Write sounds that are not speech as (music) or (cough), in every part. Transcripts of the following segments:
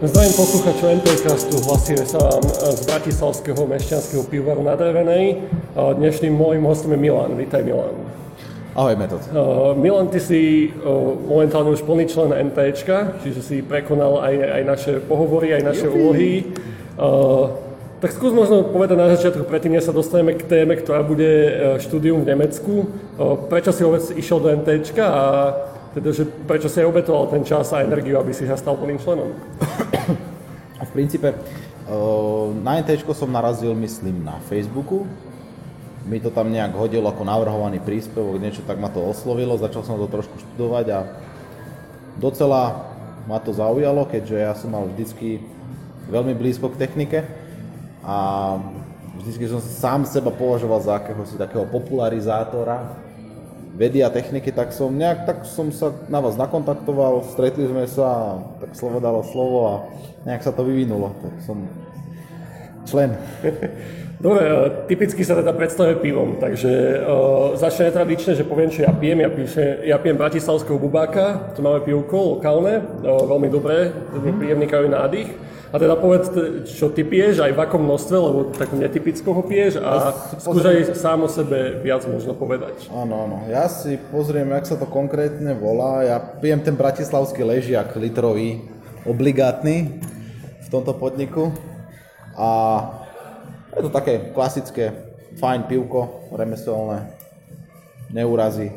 Zdravím posluchačov NPCastu, hlasíme sa vám z Bratislavského mešťanského pivovaru na Drevenej. Dnešným môjim hostom je Milan. Vítaj Milan. Ahoj Metod. Milan, ty si momentálne už plný člen NPčka, čiže si prekonal aj, aj naše pohovory, aj naše Jupi. úlohy. Tak skús možno povedať na začiatku, predtým, než sa dostaneme k téme, ktorá bude e, štúdium v Nemecku. Prečo si vôbec išiel do NTčka a teda, prečo si aj obetoval ten čas a energiu, aby si sa stal plným členom? V princípe na NT som narazil, myslím, na Facebooku. Mi to tam nejak hodilo ako navrhovaný príspevok, niečo tak ma to oslovilo, začal som to trošku študovať a docela ma to zaujalo, keďže ja som mal vždycky veľmi blízko k technike a vždy som sám seba považoval za akéhosi takého popularizátora vedy a techniky, tak som nejak, tak som sa na vás nakontaktoval, stretli sme sa tak slovo dalo slovo a nejak sa to vyvinulo, tak som člen. (laughs) Dobre, typicky sa teda predstavuje pivom, takže uh, začne tradične, že poviem, čo ja pijem. Ja, píše, ja pijem bratislavského bubáka, to máme pivko lokálne, uh, veľmi dobré, mm-hmm. príjemný kávy nádych. A teda povedz, čo ty piješ, aj v akom množstve, lebo tak netypicko ho piješ a skúšaj sám o sebe viac možno povedať. Áno, áno. Ja si pozriem, jak sa to konkrétne volá. Ja pijem ten bratislavský ležiak litrový, obligátny v tomto podniku. A je to také klasické, fajn pivko, remeselné, neurazí.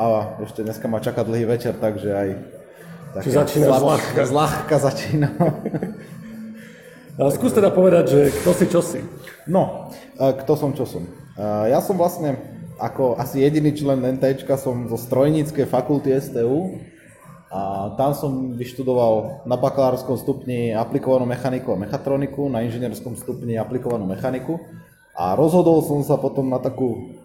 A ešte dneska ma čaká dlhý večer, takže aj Čiže začína zľahka. Zľahka začína. (laughs) Skús teda povedať, že kto si, čo si. No, e, kto som, čo som. E, ja som vlastne ako asi jediný člen NT som zo strojníckej fakulty STU a tam som vyštudoval na bakalárskom stupni aplikovanú mechaniku a mechatroniku, na inžinierskom stupni aplikovanú mechaniku a rozhodol som sa potom na takú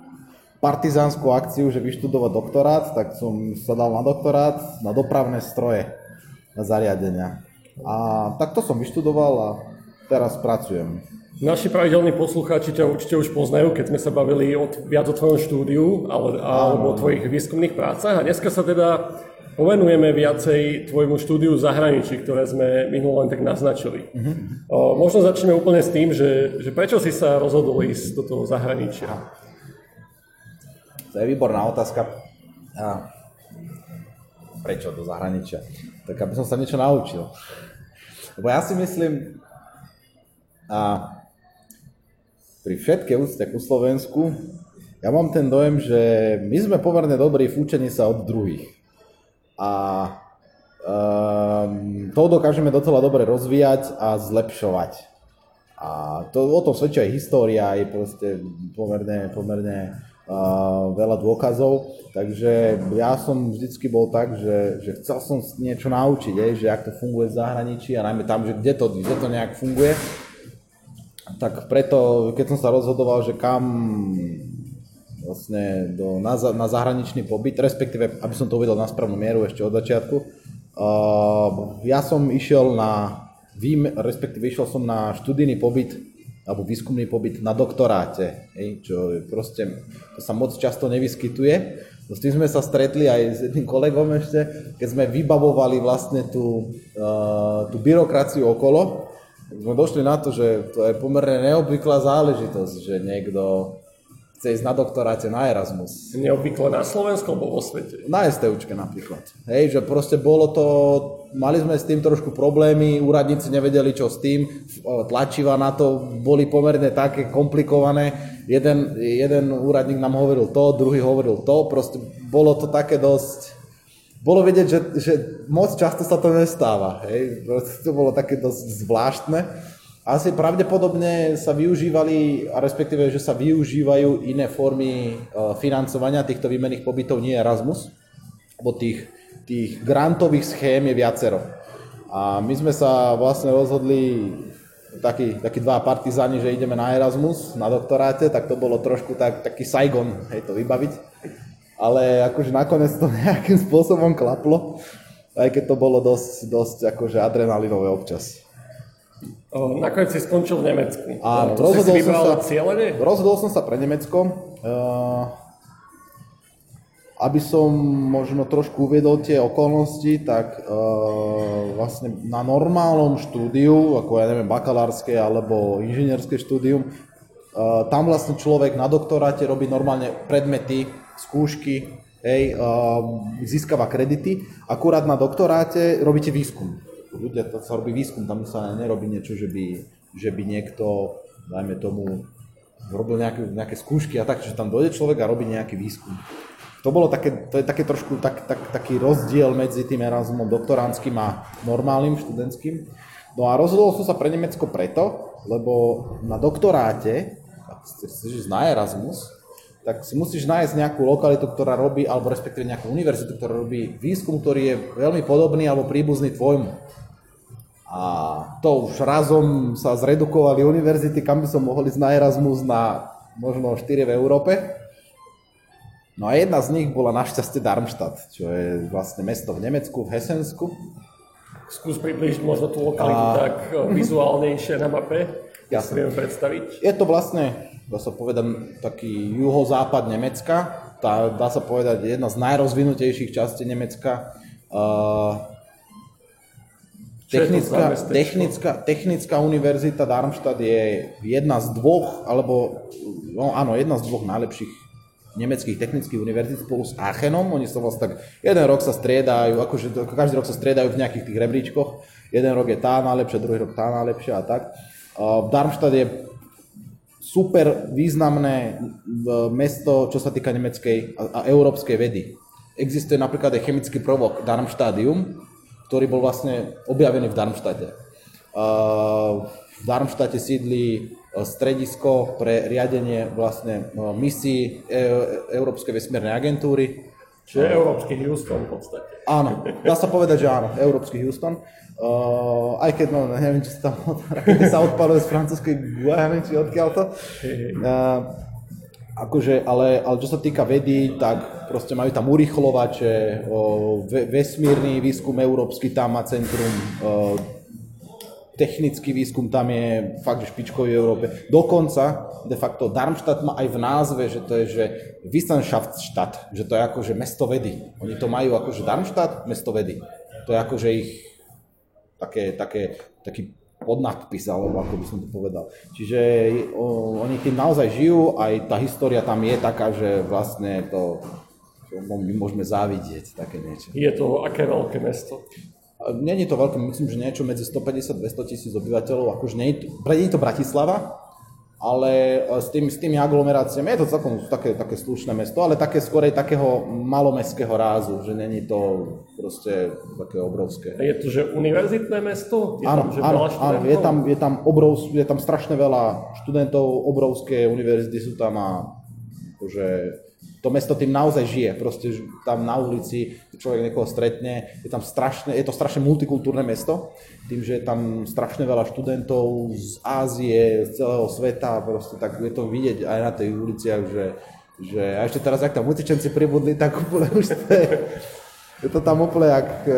partizánsku akciu, že vyštudovať doktorát, tak som sa dal na doktorát na dopravné stroje, na zariadenia. A takto som vyštudoval a teraz pracujem. Naši pravidelní poslucháči ťa určite už poznajú, keď sme sa bavili od, viac o tvojom štúdiu ale, alebo o tvojich výskumných prácach. A dneska sa teda povenujeme viacej tvojmu štúdiu v zahraničí, ktoré sme minulé len tak naznačili. Uh-huh. O, možno začneme úplne s tým, že, že prečo si sa rozhodol ísť do toho zahraničia? To je výborná otázka. A prečo do zahraničia? Tak aby som sa niečo naučil. Lebo ja si myslím, a pri všetkej úcte ku Slovensku, ja mám ten dojem, že my sme pomerne dobrí v učení sa od druhých. A um, to dokážeme docela dobre rozvíjať a zlepšovať. A to, o tom svedčí aj história, je proste pomerne, pomerne veľa dôkazov. Takže ja som vždycky bol tak, že, že chcel som niečo naučiť, je, že ak to funguje v zahraničí a najmä tam, že kde to, kde to nejak funguje tak preto, keď som sa rozhodoval, že kam vlastne do, na, na zahraničný pobyt, respektíve, aby som to uvedol na správnu mieru ešte od začiatku, uh, ja som išiel na, respektíve išiel som na študijný pobyt alebo výskumný pobyt na doktoráte, hej, čo proste, to sa moc často nevyskytuje. S tým sme sa stretli aj s jedným kolegom ešte, keď sme vybavovali vlastne tú, uh, tú byrokraciu okolo, sme došli na to, že to je pomerne neobvyklá záležitosť, že niekto chce ísť na doktoráte na Erasmus. Neobvykle na Slovensku alebo vo svete? Na STUčke napríklad. Hej, že proste bolo to, mali sme s tým trošku problémy, úradníci nevedeli čo s tým, tlačiva na to boli pomerne také komplikované. Jeden, jeden úradník nám hovoril to, druhý hovoril to, proste bolo to také dosť bolo vedieť, že, že moc často sa to nestáva. Hej? To bolo také dosť zvláštne. Asi pravdepodobne sa využívali, a respektíve, že sa využívajú iné formy e, financovania týchto výmenných pobytov, nie Erasmus, lebo tých, tých grantových schém je viacero. A my sme sa vlastne rozhodli, takí, takí dva partizáni, že ideme na Erasmus, na doktoráte, tak to bolo trošku tak, taký Saigon, hej, to vybaviť ale akože nakoniec to (laughs) nejakým spôsobom klaplo, aj keď to bolo dosť, dosť akože adrenalinové občas. Nakoniec si skončil v Nemecku. Áno, rozhodol, som sa, cieľene? rozhodol som sa pre Nemecko. Uh, aby som možno trošku uviedol tie okolnosti, tak uh, vlastne na normálnom štúdiu, ako ja neviem, bakalárske alebo inžinierské štúdium, uh, tam vlastne človek na doktoráte robí normálne predmety, skúšky, hej, uh, získava kredity, akurát na doktoráte robíte výskum. Ľudia, to sa robí výskum, tam sa nerobí niečo, že by, že by niekto, dajme tomu, robil nejaké, nejaké skúšky a tak, že tam dojde človek a robí nejaký výskum to bolo také, to je také trošku tak, tak, taký rozdiel medzi tým Erasmom doktoránskym a normálnym študentským. No a rozhodol som sa pre Nemecko preto, lebo na doktoráte, ak chceš na Erasmus, tak si musíš nájsť nejakú lokalitu, ktorá robí, alebo respektíve nejakú univerzitu, ktorá robí výskum, ktorý je veľmi podobný alebo príbuzný tvojmu. A to už razom sa zredukovali univerzity, kam by som mohol ísť na Erasmus na možno 4 v Európe. No a jedna z nich bola našťastie Darmstadt, čo je vlastne mesto v Nemecku, v Hesensku. Skús približiť možno tú lokalitu a... tak eh, vizuálnejšie na mape, ja si viem predstaviť. Je to vlastne, dá sa povedať, taký juhozápad Nemecka, tá, dá sa povedať, jedna z najrozvinutejších častí Nemecka. Uh, technická, technická, technická univerzita Darmstadt je jedna z dvoch, alebo no áno, jedna z dvoch najlepších nemeckých technických univerzít spolu s Aachenom. Oni sa vlastne tak, jeden rok sa striedajú, akože každý rok sa striedajú v nejakých tých rebríčkoch. Jeden rok je tá najlepšia, druhý rok tá najlepšia a tak. V Darmstadt je super významné mesto, čo sa týka nemeckej a, európskej vedy. Existuje napríklad aj chemický prvok Darmstadium, ktorý bol vlastne objavený v Darmstadte. V Darmstadte sídli E, stredisko pre riadenie vlastne e, misií e, Európskej vesmírnej agentúry. Čiže Európsky Houston v podstate. Áno, dá sa povedať, že áno, Európsky Houston. Uh, aj keď, no, neviem, či sa tam rakety (laughs) sa odpaluje z francúzskej Guajany, či odkiaľ to. Uh, akože, ale, ale čo sa týka vedy, tak proste majú tam urychlovače, uh, vesmírny výskum európsky tam má centrum, technický výskum tam je fakt, že špičkový v Európe. Dokonca, de facto, Darmstadt má aj v názve, že to je, že Wissenschaftsstadt, že to je akože mesto vedy. Oni to majú akože Darmstadt, mesto vedy. To je akože ich také, také, taký podnadpis, alebo ako by som to povedal. Čiže o, oni tým naozaj žijú, aj tá história tam je taká, že vlastne to, my môžeme závidieť, také niečo. Je to aké veľké mesto? Není to veľké, myslím, že niečo medzi 150-200 tisíc obyvateľov, akože nie je to, nie je to Bratislava, ale e, s tými, s tými aglomeráciami je to celkom také, také slušné mesto, ale také skorej takého malomestského rázu, že není to proste také obrovské. Je to, že univerzitné mesto? Je áno, tam, že áno, áno je, tam, je, tam obrov, je tam strašne veľa študentov, obrovské univerzity sú tam a akože to mesto tým naozaj žije. Proste tam na ulici človek niekoho stretne, je tam strašne, je to strašne multikultúrne mesto, tým, že je tam strašne veľa študentov z Ázie, z celého sveta, proste tak je to vidieť aj na tej uliciach, že, že a ešte teraz, ak tam utečenci pribudli, tak úplne už to je, je to tam úplne jak eh,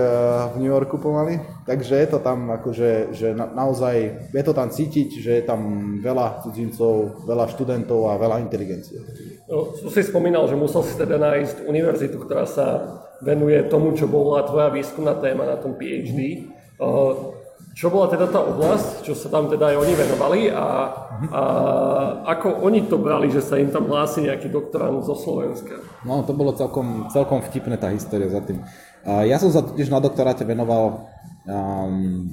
v New Yorku pomaly, takže je to tam akože, že na, naozaj, je to tam cítiť, že je tam veľa cudzincov, veľa študentov a veľa inteligencie. No, si spomínal, že musel si teda nájsť univerzitu, ktorá sa venuje tomu, čo bola tvoja výskumná téma na tom PhD. Čo bola teda tá oblasť, čo sa tam teda aj oni venovali a, a ako oni to brali, že sa im tam hlási nejaký doktorant zo Slovenska? No, to bolo celkom, celkom vtipné tá história za tým. Ja som sa tiež na doktoráte venoval um,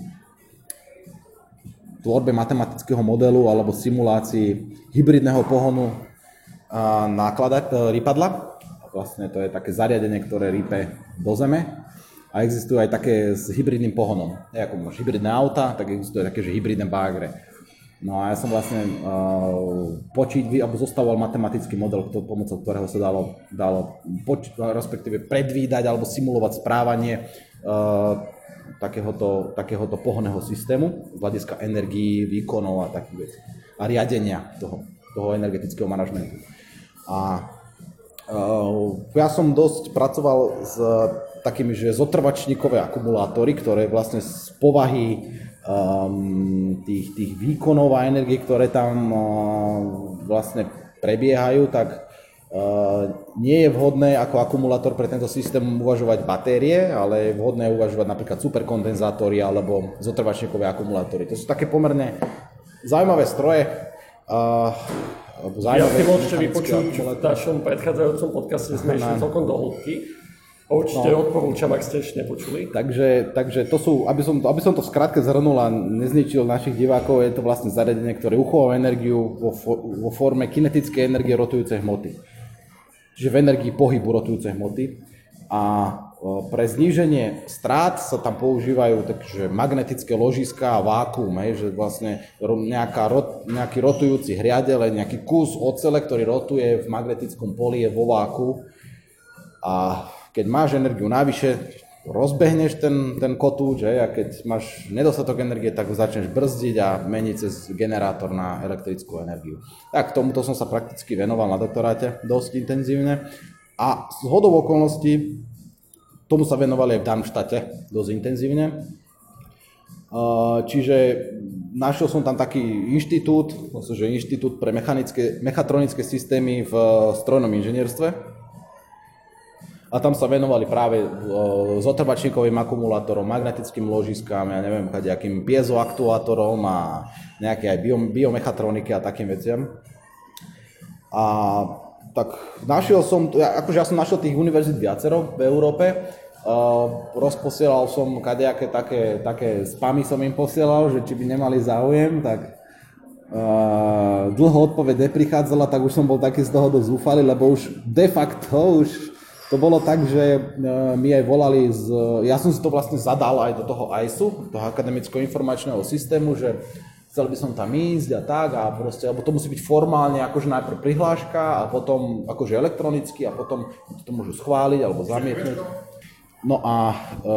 tvorbe matematického modelu alebo simulácii hybridného pohonu uh, náklada, rýpadla. Vlastne to je také zariadenie, ktoré rýpe do zeme a existujú aj také s hybridným pohonom. Ako máš hybridné auta, tak existuje také, že hybridné bagre. No a ja som vlastne uh, počít, alebo zostavoval matematický model, kto, pomocou ktorého sa dalo, dalo poč- respektíve predvídať alebo simulovať správanie uh, takéhoto, takéhoto pohonného systému z hľadiska energií, výkonov a takých vecí. A riadenia toho, toho energetického manažmentu. A uh, ja som dosť pracoval s takými, že zotrvačníkové akumulátory, ktoré vlastne z povahy um, tých, tých výkonov a energie, ktoré tam uh, vlastne prebiehajú, tak nie je vhodné ako akumulátor pre tento systém uvažovať batérie, ale je vhodné uvažovať napríklad superkondenzátory alebo zotrvačníkové akumulátory. To sú také pomerne zaujímavé stroje. Uh, ja si môžete vypočuť v našom predchádzajúcom podcaste, sme išli celkom do hĺbky. Určite no. odporúčam, ak ste ešte nepočuli. Takže, takže to sú, aby som, aby som to v skratke zhrnul a nezničil našich divákov, je to vlastne zariadenie, ktoré uchováva energiu vo, vo forme kinetickej energie rotujúcej hmoty. Čiže v energii pohybu rotujúcej hmoty. A e, pre zníženie strát sa tam používajú takže magnetické ložiska a vákuum, hej, že vlastne nejaká, nejaký rotujúci hriadel, nejaký kus ocele, ktorý rotuje v magnetickom poli je vo váku a keď máš energiu navyše, rozbehneš ten, ten kotúč, a keď máš nedostatok energie, tak ho začneš brzdiť a meniť cez generátor na elektrickú energiu. Tak tomuto som sa prakticky venoval na doktoráte dosť intenzívne a z hodou okolností tomu sa venovali aj v Darmštate dosť intenzívne. Čiže našiel som tam taký inštitút, že inštitút pre mechanické, mechatronické systémy v strojnom inžinierstve, a tam sa venovali práve zotrvačníkovým akumulátorom, magnetickým ložiskám, ja neviem, akým piezoaktuátorom a nejaké aj bio, biomechatroniky a takým veciam. A tak našiel som, akože ja som našiel tých univerzít viacero v Európe, uh, rozposielal som kadejaké také, také spamy som im posielal, že či by nemali záujem, tak uh, dlho odpoveď neprichádzala, tak už som bol taký z toho dosť zúfalý, lebo už de facto už to bolo tak, že e, mi aj volali z... Ja som si to vlastne zadal aj do toho ISU, toho akademického informačného systému, že chcel by som tam ísť a tak a proste, alebo to musí byť formálne, akože najprv prihláška a potom akože elektronicky a potom to môžu schváliť alebo zamietnúť. No a e,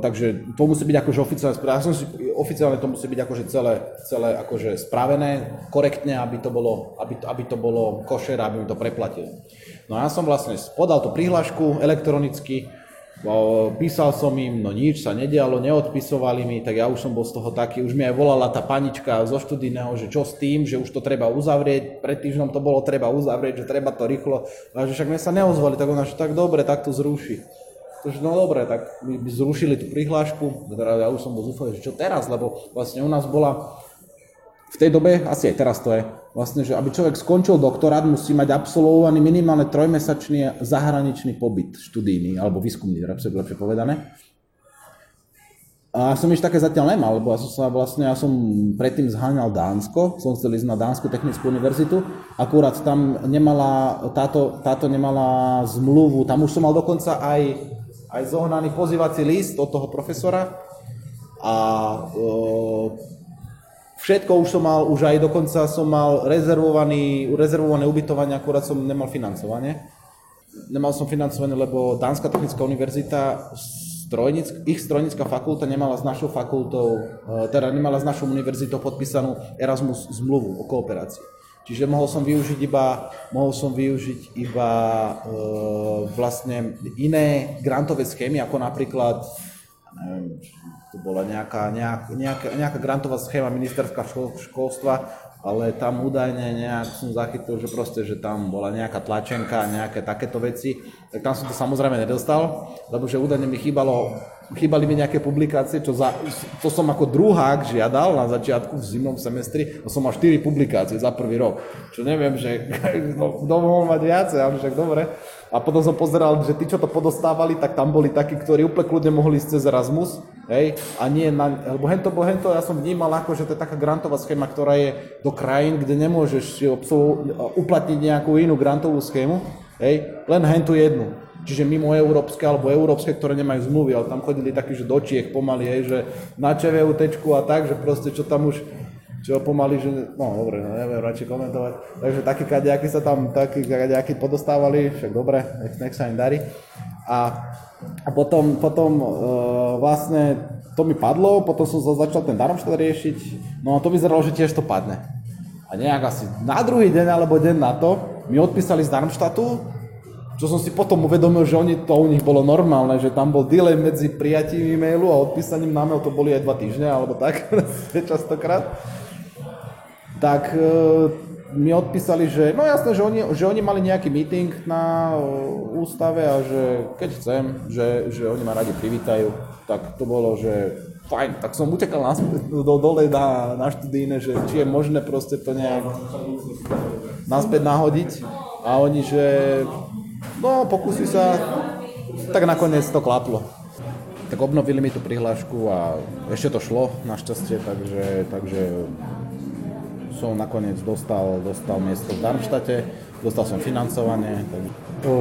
takže to musí byť akože oficiálne ja som si, oficiálne to musí byť akože celé, celé akože spravené korektne, aby to bolo, aby, aby to bolo košer, aby mi to preplatilo. No ja som vlastne podal tú prihlášku elektronicky, písal som im, no nič sa nedialo, neodpisovali mi, tak ja už som bol z toho taký, už mi aj volala tá panička zo študijného, že čo s tým, že už to treba uzavrieť, pred týždňom to bolo treba uzavrieť, že treba to rýchlo, a že však mne sa neozvali, tak ona, že tak dobre, tak to zruší. Takže no dobre, tak my zrušili tú prihlášku, teda ja už som bol zúfalý, že čo teraz, lebo vlastne u nás bola v tej dobe, asi aj teraz to je, vlastne, že aby človek skončil doktorát, musí mať absolvovaný minimálne trojmesačný zahraničný pobyt študijný, alebo výskumný, lepšie, lepšie povedané. A ja som ešte také zatiaľ nemal, lebo ja som sa vlastne, ja som predtým zháňal Dánsko, som chcel ísť na Dánsku technickú univerzitu, akurát tam nemala, táto, táto nemala zmluvu, tam už som mal dokonca aj, aj zohnaný pozývací list od toho profesora a e, Všetko už som mal, už aj dokonca som mal rezervovaný, rezervované ubytovanie, akurát som nemal financovanie. Nemal som financovanie, lebo Dánska technická univerzita, strojnic, ich strojnická fakulta nemala s našou fakultou, e, teda nemala s našou univerzitou podpísanú Erasmus zmluvu o kooperácii. Čiže mohol som využiť iba, mohol som využiť iba e, vlastne iné grantové schémy, ako napríklad to bola nejaká, nejak, nejaká, nejaká grantová schéma ministerstva škol, školstva, ale tam údajne nejak som zachytil, že proste, že tam bola nejaká tlačenka, nejaké takéto veci, tak tam som to samozrejme nedostal, lebo že údajne mi chýbalo, chýbali mi nejaké publikácie, čo za, to som ako druhák žiadal na začiatku v zimnom semestri, no som mal 4 publikácie za prvý rok, čo neviem, že (laughs) kto mohol mať viacej, ale však dobre. A potom som pozeral, že tí, čo to podostávali, tak tam boli takí, ktorí úplne kľudne mohli ísť cez Erasmus, hej, a nie na, lebo hento, bo hento ja som vnímal ako, že to je taká grantová schéma, ktorá je do krajín, kde nemôžeš uplatniť nejakú inú grantovú schému, hej, len hentu jednu. Čiže mimo európske alebo európske, ktoré nemajú zmluvy, ale tam chodili takí, že do Čiech pomaly, hej, že na ČVUT a tak, že proste čo tam už čo pomaly, že, no dobre, no neviem radšej komentovať. Takže takí kadejakí sa tam, takí kadejakí podostávali, však dobre, nech, nech sa im darí. A, a potom, potom e, vlastne to mi padlo, potom som začal ten Darmstadt riešiť, no a to vyzeralo, že tiež to padne. A nejak asi na druhý deň alebo deň na to mi odpísali z Darmstadtu, čo som si potom uvedomil, že oni, to u nich bolo normálne, že tam bol delay medzi prijatím e-mailu a odpísaním na mail, to boli aj dva týždne alebo tak, (laughs) častokrát tak e, mi odpísali, že no jasné, že oni, že oni mali nejaký meeting na ústave a že keď chcem, že, že oni ma radi privítajú, tak to bolo, že fajn, tak som utekal naspäť do, dole na, na študíne, že či je možné proste to nejak naspäť nahodiť a oni, že no pokúsi sa, tak nakoniec to klaplo. Tak obnovili mi tú prihlášku a ešte to šlo našťastie, takže, takže som nakoniec dostal, dostal miesto v Darmštate, dostal som financovanie. Tak... To,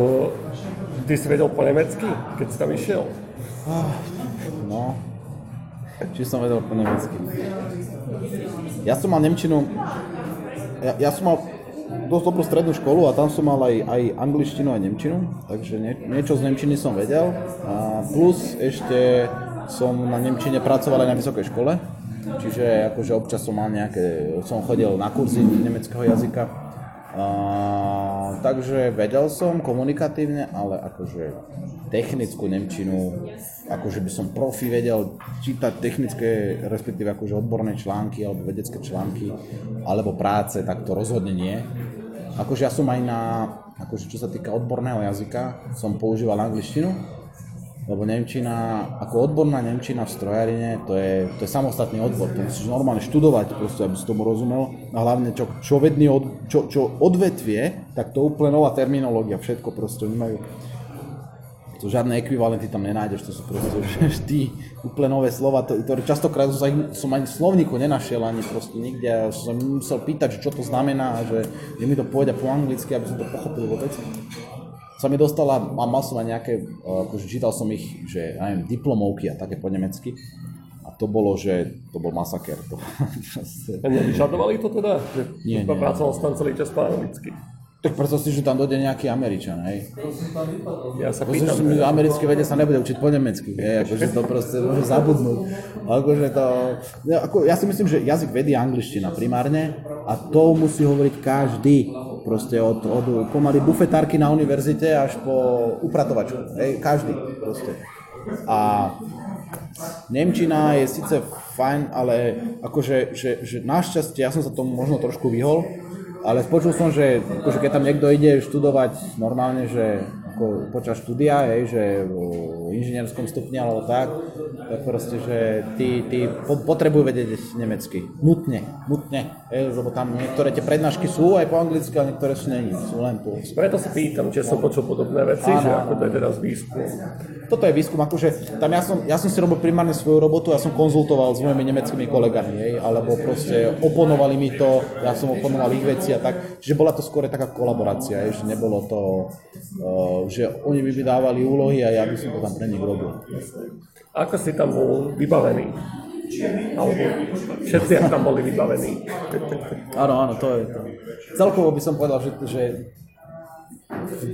ty si vedel po nemecky, keď si tam išiel? No, či som vedel po nemecky. Ja som mal Nemčinu, ja, ja som mal dosť dobrú strednú školu a tam som mal aj, aj angličtinu, aj nemčinu, takže nie, niečo z nemčiny som vedel. A plus ešte som na nemčine pracoval aj na vysokej škole, Čiže akože občas som mal nejaké, som chodil na kurzy nemeckého jazyka. Uh, takže vedel som komunikatívne, ale akože technickú nemčinu, akože by som profi vedel čítať technické, respektíve akože odborné články alebo vedecké články, alebo práce, tak to rozhodne nie. Akože ja som aj na, akože čo sa týka odborného jazyka, som používal angličtinu, lebo Nemčina, ako odborná Nemčina v strojarine, to je, to je samostatný odbor, to musíš normálne študovať, proste, aby si tomu rozumel, a hlavne čo, čo, vedný od, čo, čo odvetvie, tak to úplne nová terminológia, všetko proste, oni majú, to žiadne ekvivalenty tam nenájdeš, to sú proste (laughs) vždy úplne nové slova, to, to častokrát som, sa, som ani v slovníku nenašiel, ani proste nikde, som musel pýtať, čo to znamená, že, že mi to pôjde po anglicky, aby som to pochopil vôbec sa mi dostala, a mal som aj nejaké, akože čítal som ich, že neviem, diplomovky a také po nemecky. A to bolo, že to bol masaker. To, (laughs) nevyžadovali to teda? Že nie, nie. Pracoval som tam celý čas po anglicky. Tak predstav si, že tam dojde nejaký Američan, hej. Ja sa pýtam. Že americké vede sa nebude učiť po nemecky, hej, akože to proste môže zabudnúť. Akože to, ja, ako, ja si myslím, že jazyk vedy je angličtina primárne a to musí hovoriť každý. Proste od, od pomaly bufetárky na univerzite až po upratovačku. Hej, každý proste. A Nemčina je síce fajn, ale akože, že, že našťastie, ja som sa tomu možno trošku vyhol, ale spočul som, že akože keď tam niekto ide študovať normálne, že ako počas štúdia, hej, že v inžinierskom stupni alebo tak, tak proste, že ty, ty potrebujú vedieť nemecky. Nutne, nutne, hej, lebo tam niektoré tie prednášky sú aj po anglicky, a niektoré sú není, sú len po... Preto sa pýtam, či som počul podobné veci, áno, že ako to je teraz výskum. Toto je výskum, akože tam ja som, ja som si robil primárne svoju robotu, ja som konzultoval s mojimi nemeckými kolegami, hej, alebo proste oponovali mi to, ja som oponoval ich veci a tak, čiže bola to skôr taká kolaborácia, hej, že nebolo to, uh, že oni by mi dávali úlohy a ja by som to tam pre nich robil. Ako si tam bol vybavený? Alebo všetci tam boli vybavení. Áno, áno, to je to. Celkovo by som povedal, že, že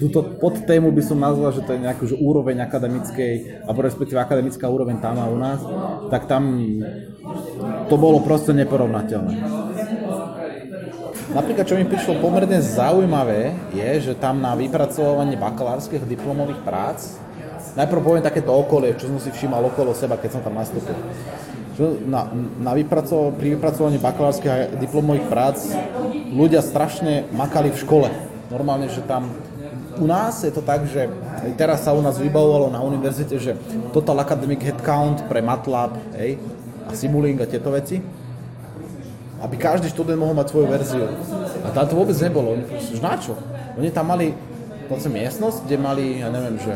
túto tému by som nazval, že to je nejakú že úroveň akademickej, alebo respektíve akademická úroveň tam a u nás, tak tam to bolo proste neporovnateľné. Napríklad, čo mi prišlo pomerne zaujímavé, je, že tam na vypracovanie bakalárskych diplomových prác, najprv poviem takéto okolie, čo som si všímal okolo seba, keď som tam nastúpil. Na, na vypraco- pri vypracovaní bakalárskych a diplomových prác ľudia strašne makali v škole. Normálne, že tam u nás je to tak, že teraz sa u nás vybavovalo na univerzite, že Total Academic Headcount pre MATLAB hej, a Simulink a tieto veci aby každý študent mohol mať svoju verziu. A tam to vôbec nebolo. Na čo? Oni tam mali vlastne miestnosť, kde mali, ja neviem, že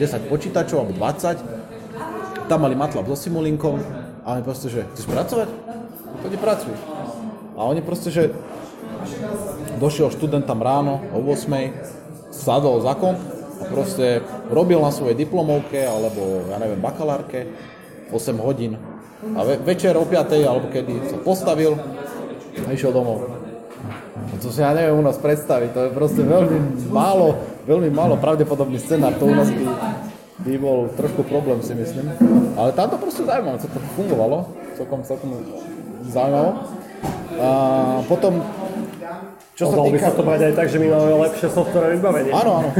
10 počítačov alebo 20. Tam mali MATLAB so Simulinkom a oni proste, že chceš pracovať? Poď pracuj. A oni proste, že došiel študent tam ráno o 8 sadol za komp a proste robil na svojej diplomovke alebo, ja neviem, bakalárke 8 hodín a ve- večer o 5. alebo kedy sa postavil a išiel domov. A to si ja neviem u nás predstaviť, to je proste veľmi málo, veľmi málo pravdepodobný scenár, to u nás by, by bol trošku problém si myslím. Ale tam to proste zaujímavé, to fungovalo, celkom, celkom zaujímavo. A potom čo sa týka... by sa to brať aj tak, že my máme lepšie software vybavenie. Áno, áno.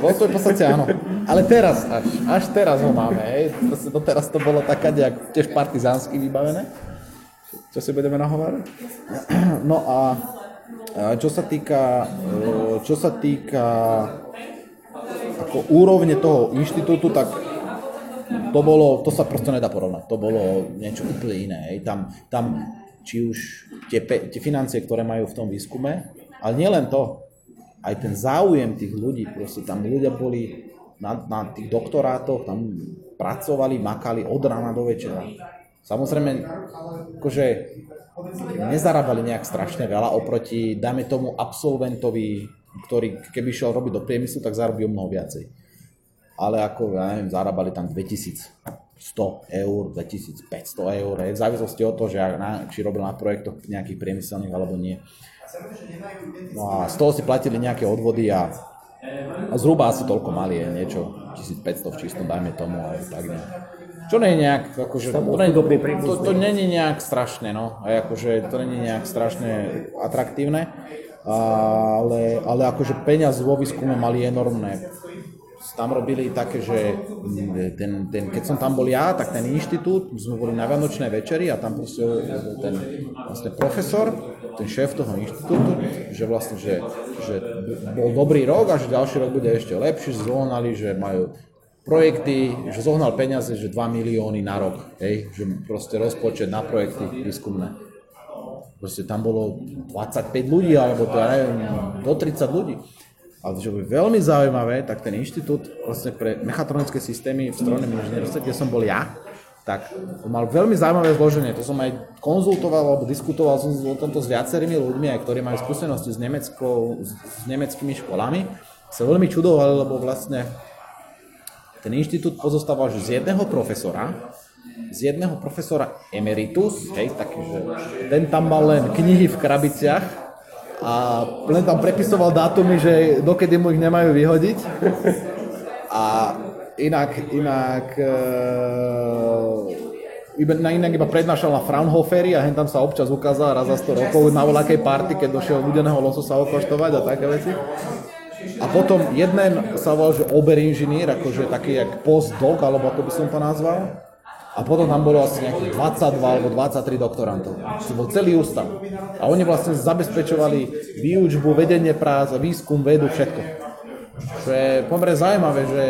Vo svojej podstate áno. Ale teraz, až, až teraz ho máme, hej. Proste doteraz to bolo taká nejak tiež partizánsky vybavené. Čo si budeme nahovárať? (clears throat) No a čo sa týka, e, čo sa týka ako úrovne toho inštitútu, tak to bolo, to sa proste nedá porovnať. To bolo niečo úplne iné. Hej. Tam, tam či už tie, pe, tie financie, ktoré majú v tom výskume, ale nielen to, aj ten záujem tých ľudí, proste tam ľudia boli na, na tých doktorátoch, tam pracovali, makali od rána do večera. Samozrejme, akože nezarábali nejak strašne veľa oproti, dajme tomu, absolventovi, ktorý keby šiel robiť do priemyslu, tak zarobí o mnoho viacej. Ale ako, ja neviem, zarábali tam 2100 eur, 2500 eur, v závislosti od toho, že či robil na projektoch nejakých priemyselných alebo nie. No a z toho si platili nejaké odvody a, a zhruba asi toľko mali, je niečo 1500 v čistom, dajme tomu, ale tak nejak. Čo nie je nejak, akože, to, nie, to, to nie je nejak strašné, no, aj akože to nie je nejak strašne atraktívne, ale, ale akože peniaz vo výskume mali enormné tam robili také, že mm, ten, ten, keď som tam bol ja, tak ten inštitút, sme boli na Vianočnej večeri a tam proste ten vlastne profesor, ten šéf toho inštitútu, že vlastne, že, že bol dobrý rok a že ďalší rok bude ešte lepší, že zohnali, že majú projekty, že zohnal peniaze, že 2 milióny na rok, hej, že proste rozpočet na projekty výskumné. Proste tam bolo 25 ľudí, alebo to ja neviem, do 30 ľudí. Ale čo je veľmi zaujímavé, tak ten inštitút vlastne pre mechatronické systémy v strojnom inžinierstve, kde som bol ja, tak mal veľmi zaujímavé zloženie. To som aj konzultoval alebo diskutoval som o tomto s viacerými ľuďmi, aj ktorí majú skúsenosti s, Nemeckou, s nemeckými školami. Sa veľmi čudovali, lebo vlastne ten inštitút pozostával z jedného profesora, z jedného profesora emeritus, hej, taký, že ten tam mal len knihy v krabiciach, a len tam prepisoval dátumy, že dokedy mu ich nemajú vyhodiť. A inak, inak, uh, iba, inak iba prednášal na Fraunhoferi a hen tam sa občas ukázal raz za 100 rokov na voľakej party, keď došiel budeného lososa okoštovať a také veci. A potom jeden sa volal, že oberinžinier, akože taký jak postdoc, alebo ako by som to nazval. A potom tam bolo asi nejakých 22 alebo 23 doktorantov. To bol celý ústav. A oni vlastne zabezpečovali výučbu, vedenie prác, výskum, vedu, všetko. Čo je pomerne zaujímavé, že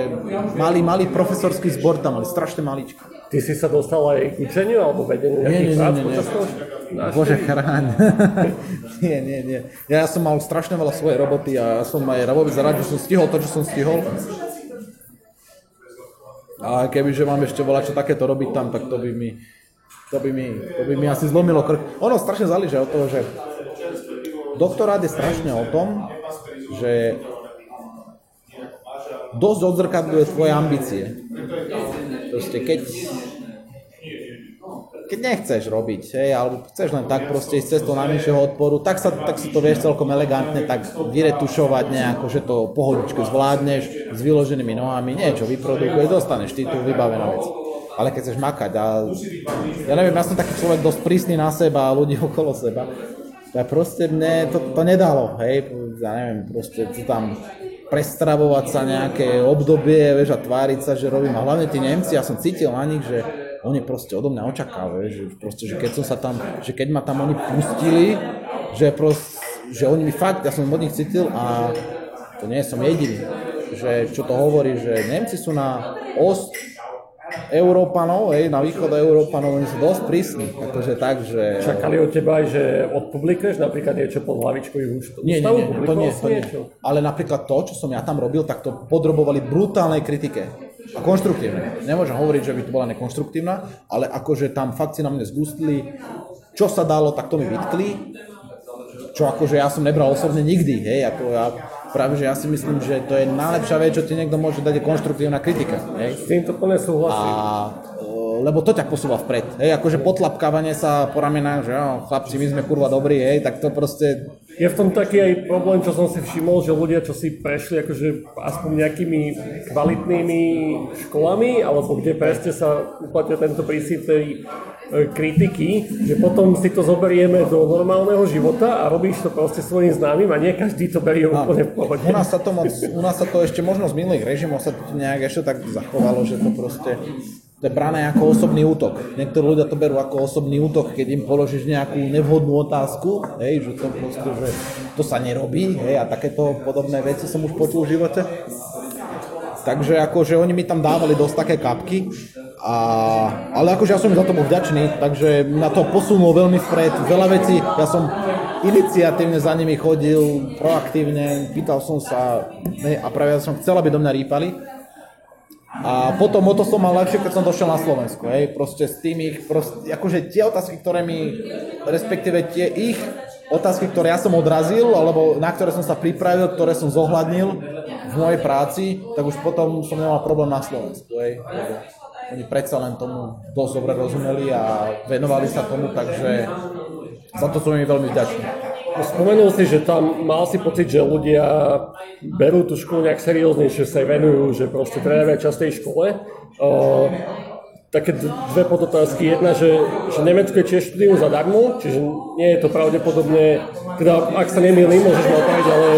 mali malý profesorský zbor tam, mali strašne maličko. Ty si sa dostal aj k učeniu alebo vedeniu nie, nie, nie, nie, nie. Bože chráň. (laughs) nie, nie, nie. Ja som mal strašne veľa svojej roboty a ja som aj vôbec rád, že som stihol to, čo som stihol. A kebyže mám ešte volať čo takéto robiť tam, tak to by mi, to by mi, to by mi asi zlomilo krk. Ono strašne záleží od toho, že doktorát je strašne o tom, že dosť odzrkadľuje tvoje ambície. Proste keď keď nechceš robiť, hej, alebo chceš len tak proste ísť cestou najmenšieho odporu, tak, sa, tak si to vieš celkom elegantne tak vyretušovať nejako, že to pohodičke zvládneš s vyloženými nohami, niečo vyprodukuješ, dostaneš titul, vybavená vec. Ale keď chceš makať a ja neviem, ja som taký človek dosť prísny na seba a ľudí (laughs) okolo seba, tak proste mne to, to nedalo, hej, ja neviem, proste to tam prestravovať sa nejaké obdobie, vieš, a tváriť sa, že robím. A hlavne tí Nemci, ja som cítil na nich, že oni proste odo mňa očakávajú, že, proste, že keď som sa tam, že keď ma tam oni pustili, že, proste, že oni mi fakt, ja som od nich cítil a to nie som jediný, že čo to hovorí, že Nemci sú na ost Európanov, hej, na východ Európanov, oni sú dosť prísni, akože tak, že... Čakali od teba aj, že odpublikuješ napríklad niečo pod hlavičkou ich ústavu? Nie, nie, nie, to nie, to nie. Ale napríklad to, čo som ja tam robil, tak to podrobovali brutálnej kritike a konštruktívne. Nemôžem hovoriť, že by to bola nekonštruktívna, ale akože tam fakt si na mne zgustli, čo sa dalo, tak to mi vytkli, čo akože ja som nebral osobne nikdy, hej, ako ja, práve že ja si myslím, že to je najlepšia vec, čo ti niekto môže dať, je konštruktívna kritika, hej. S tým to plne súhlasím. A lebo to ťa posúva vpred. Hej, akože potlapkávanie sa po ramenách, že jo, chlapci, my sme kurva dobrí, hej, tak to proste... Je v tom taký aj problém, čo som si všimol, že ľudia, čo si prešli akože aspoň nejakými kvalitnými školami, alebo kde presne sa uplatňuje tento prísip tej e, kritiky, že potom si to zoberieme do normálneho života a robíš to proste svojim známym a nie každý to berie a, úplne v pohode. U nás sa to moc, u nás sa to ešte možno z minulých režimov sa to nejak ešte tak zachovalo, že to proste to je brané ako osobný útok. Niektorí ľudia to berú ako osobný útok, keď im položíš nejakú nevhodnú otázku, hej, že to proste, že to sa nerobí, hej, a takéto podobné veci som už počul v živote. Takže akože oni mi tam dávali dosť také kapky, a, ale akože ja som za to bol vďačný, takže na to posunul veľmi vpred, veľa vecí, ja som iniciatívne za nimi chodil, proaktívne, pýtal som sa ne, a práve ja som chcel, aby do mňa rýpali. A potom o to som mal lepšie, keď som došiel na Slovensku, hej, proste s tým proste, akože tie otázky, ktoré mi, respektíve tie ich otázky, ktoré ja som odrazil, alebo na ktoré som sa pripravil, ktoré som zohľadnil v mojej práci, tak už potom som nemal problém na Slovensku, hej. Oni predsa len tomu dosť dobre rozumeli a venovali sa tomu, takže za to som im veľmi vďačný. Spomenul si, že tam mal si pocit, že ľudia berú tú školu nejak serióznejšie, sa venujú, že proste trávia čas tej škole. Uh, také dve podotázky. Jedna, že, že Nemecko je tiež štúdium zadarmo, čiže nie je to pravdepodobne, teda ak sa nemýlim, môžeš ma opraviť, ale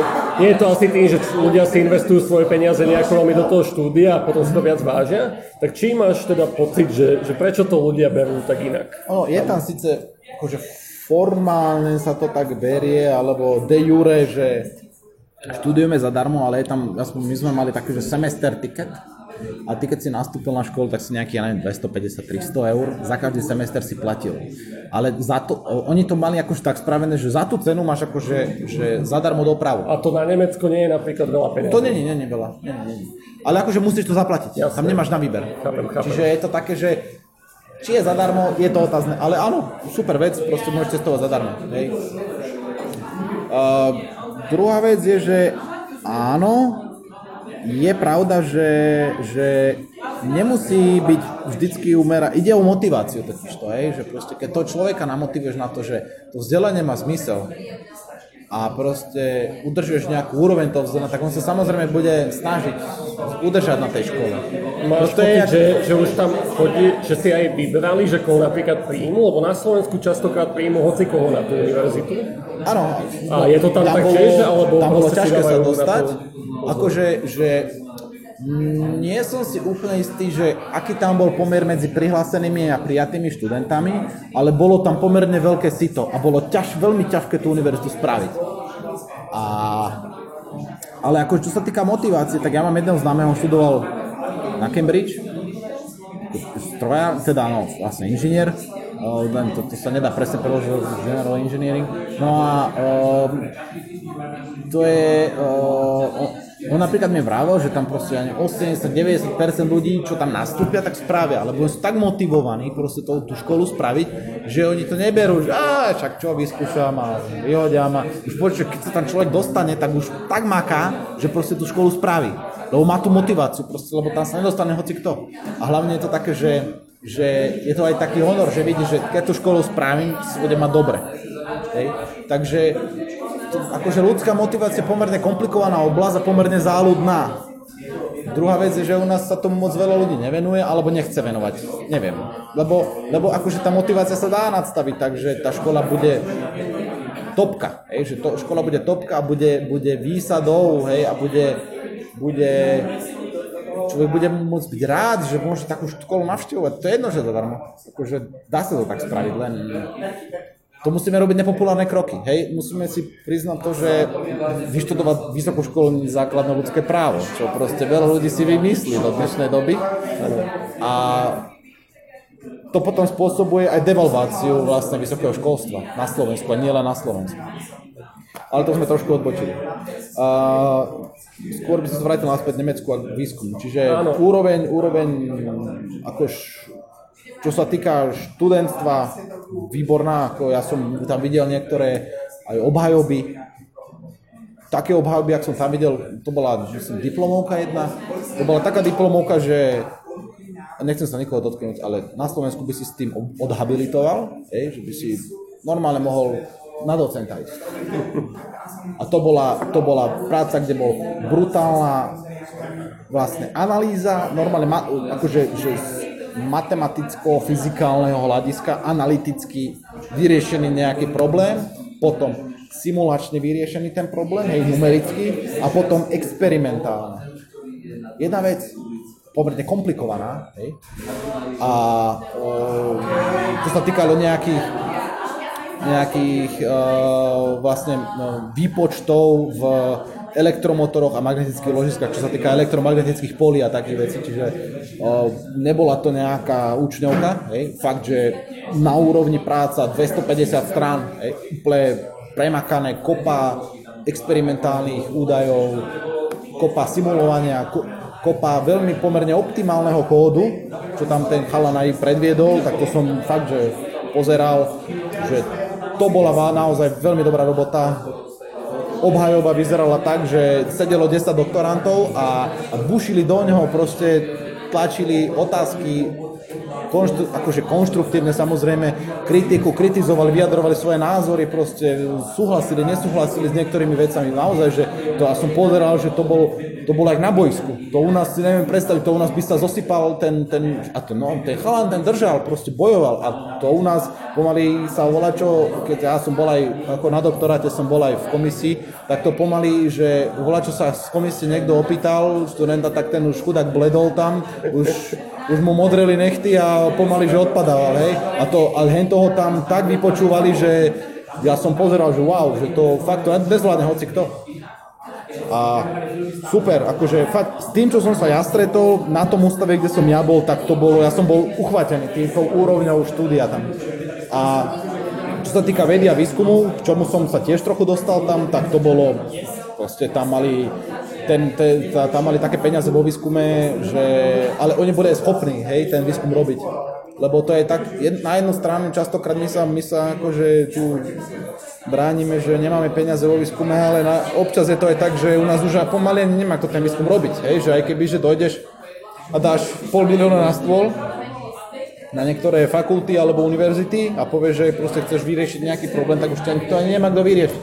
nie je to asi tým, že ľudia si investujú svoje peniaze nejako veľmi do toho štúdia a potom si to viac vážia. Tak či máš teda pocit, že, že prečo to ľudia berú tak inak? Ono, je tam síce akože formálne sa to tak berie, alebo de jure, že študujeme zadarmo, ale je tam, my sme mali taký, že semester ticket, a ty keď si nastúpil na školu, tak si nejaký, ja neviem, 250-300 eur, za každý semester si platil. Ale za to, oni to mali akože tak spravené, že za tú cenu máš akože že zadarmo dopravu. A to na Nemecko nie je napríklad veľa peniazí. To nie, nie, nie, veľa. Nie, nie, nie. Ale akože musíš to zaplatiť. Jasne. Tam nemáš na výber. Chápem, chápem. Čiže je to také, že či je zadarmo, je to otázne. Ale áno, super vec, proste môžeš cestovať zadarmo. Hej. Uh, druhá vec je, že áno, je pravda, že, že nemusí byť vždycky umera. Ide o motiváciu totiž to, hej, že proste keď to človeka namotivuješ na to, že to vzdelanie má zmysel, a proste udržuješ nejakú úroveň toho vzdelania, tak on sa samozrejme bude snažiť udržať na tej škole. Máš to je, že, že už tam chodí, že si aj vybrali, že koho napríklad príjmu, lebo na Slovensku častokrát príjmu hoci koho na tú univerzitu. Áno. A je to tam, tam tak tiež, alebo tam bolo ťažké sa dostať. Akože, že nie som si úplne istý, že aký tam bol pomer medzi prihlásenými a prijatými študentami, ale bolo tam pomerne veľké sito a bolo ťaž, veľmi ťažké tú univerzitu spraviť. A, ale ako čo sa týka motivácie, tak ja mám jedného známeho, študoval na Cambridge, stroja, teda no, vlastne inžinier, len to, to sa nedá presne preložiť general engineering. No a uh, to je, uh, on napríklad mi vravel, že tam proste 80-90% ľudí, čo tam nastúpia, tak spravia, lebo sú tak motivovaní proste tú, tú školu spraviť, že oni to neberú, že á, však čo, vyskúšam a vyhodia ma. Už počuť, keď sa tam človek dostane, tak už tak maká, že proste tú školu spraví. Lebo má tú motiváciu, proste, lebo tam sa nedostane hoci kto. A hlavne je to také, že, že je to aj taký honor, že vidí, že keď tú školu spravím, si bude mať dobre. Hej? Takže akože ľudská motivácia je pomerne komplikovaná oblasť a pomerne záľudná. Druhá vec je, že u nás sa tomu moc veľa ľudí nevenuje alebo nechce venovať. Neviem. Lebo, lebo akože tá motivácia sa dá nadstaviť tak, že tá škola bude topka. Hej, že to, škola bude topka a bude, bude výsadou hej, a bude, bude človek bude môcť byť rád, že môže takú školu navštevovať. To je jedno, že zadarmo. Akože dá sa to tak spraviť, len to musíme robiť nepopulárne kroky. Hej? Musíme si priznať to, že vyštudovať vysokú školu základné ľudské právo, čo proste veľa ľudí si vymyslí do dnešnej doby. A to potom spôsobuje aj devalváciu vlastne vysokého školstva na Slovensku a nielen na Slovensku. Ale to sme trošku odbočili. Uh, skôr by som sa vrátil naspäť Nemecku a výskum. Čiže úroveň, úroveň akož čo sa týka študentstva, výborná, ako ja som tam videl niektoré aj obhajoby, také obhajoby, ak som tam videl, to bola myslím, diplomovka jedna, to bola taká diplomovka, že nechcem sa nikoho dotknúť, ale na Slovensku by si s tým odhabilitoval, hej, že by si normálne mohol na docenta ísť. A to bola, to bola práca, kde bol brutálna vlastne analýza, normálne, akože že matematicko-fyzikálneho hľadiska analyticky vyriešený nejaký problém, potom simulačne vyriešený ten problém, hej, numericky, a potom experimentálne. jedna vec, pomerne komplikovaná, hej, a o, to sa týkalo nejakých nejakých uh, vlastne uh, výpočtov v elektromotoroch a magnetických ložiskách, čo sa týka elektromagnetických polí a takých vecí, čiže uh, nebola to nejaká účňovka, hej. fakt, že na úrovni práca 250 strán, hej, úplne premakané, kopa experimentálnych údajov, kopa simulovania, kopa veľmi pomerne optimálneho kódu, čo tam ten chalan aj predviedol, tak to som fakt, že pozeral, že to bola naozaj veľmi dobrá robota. Obhajoba vyzerala tak, že sedelo 10 doktorantov a, bušili do neho, proste tlačili otázky, konštru, akože konštruktívne samozrejme, kritiku, kritizovali, vyjadrovali svoje názory, proste súhlasili, nesúhlasili s niektorými vecami. Naozaj, že to ja som pozeral, že to bolo, to bolo aj na bojsku. To u nás si neviem predstaviť, to u nás by sa zosypal ten, ten, a to, no, ten chalan ten držal, proste bojoval a to u nás pomaly sa volá čo, keď ja som bol aj, ako na doktoráte som bol aj v komisii, tak to pomaly, že volá čo sa z komisie niekto opýtal, študenta, tak ten už chudák bledol tam, už, už mu modreli nechty a pomaly, že odpadával, hej. A, to, a hen toho tam tak vypočúvali, že ja som pozeral, že wow, že to fakt to nezvládne hoci kto. A super, akože fakt s tým, čo som sa ja stretol na tom ústave, kde som ja bol, tak to bolo, ja som bol uchvatený týmto úrovňou štúdia tam. A čo sa týka vedy a výskumu, k čomu som sa tiež trochu dostal tam, tak to bolo, proste tam mali ten, te, tá, tam mali také peniaze vo výskume, že, ale oni boli schopní, hej, ten výskum robiť. Lebo to je tak, jed, na jednu stranu častokrát my sa, my sa akože tu bránime, že nemáme peniaze vo výskume, ale na, občas je to aj tak, že u nás už pomaly nemá kto ten výskum robiť, hej, že aj keby, že dojdeš a dáš pol milióna na stôl, na niektoré fakulty alebo univerzity a povieš, že proste chceš vyriešiť nejaký problém, tak už to ani nemá kto vyriešiť.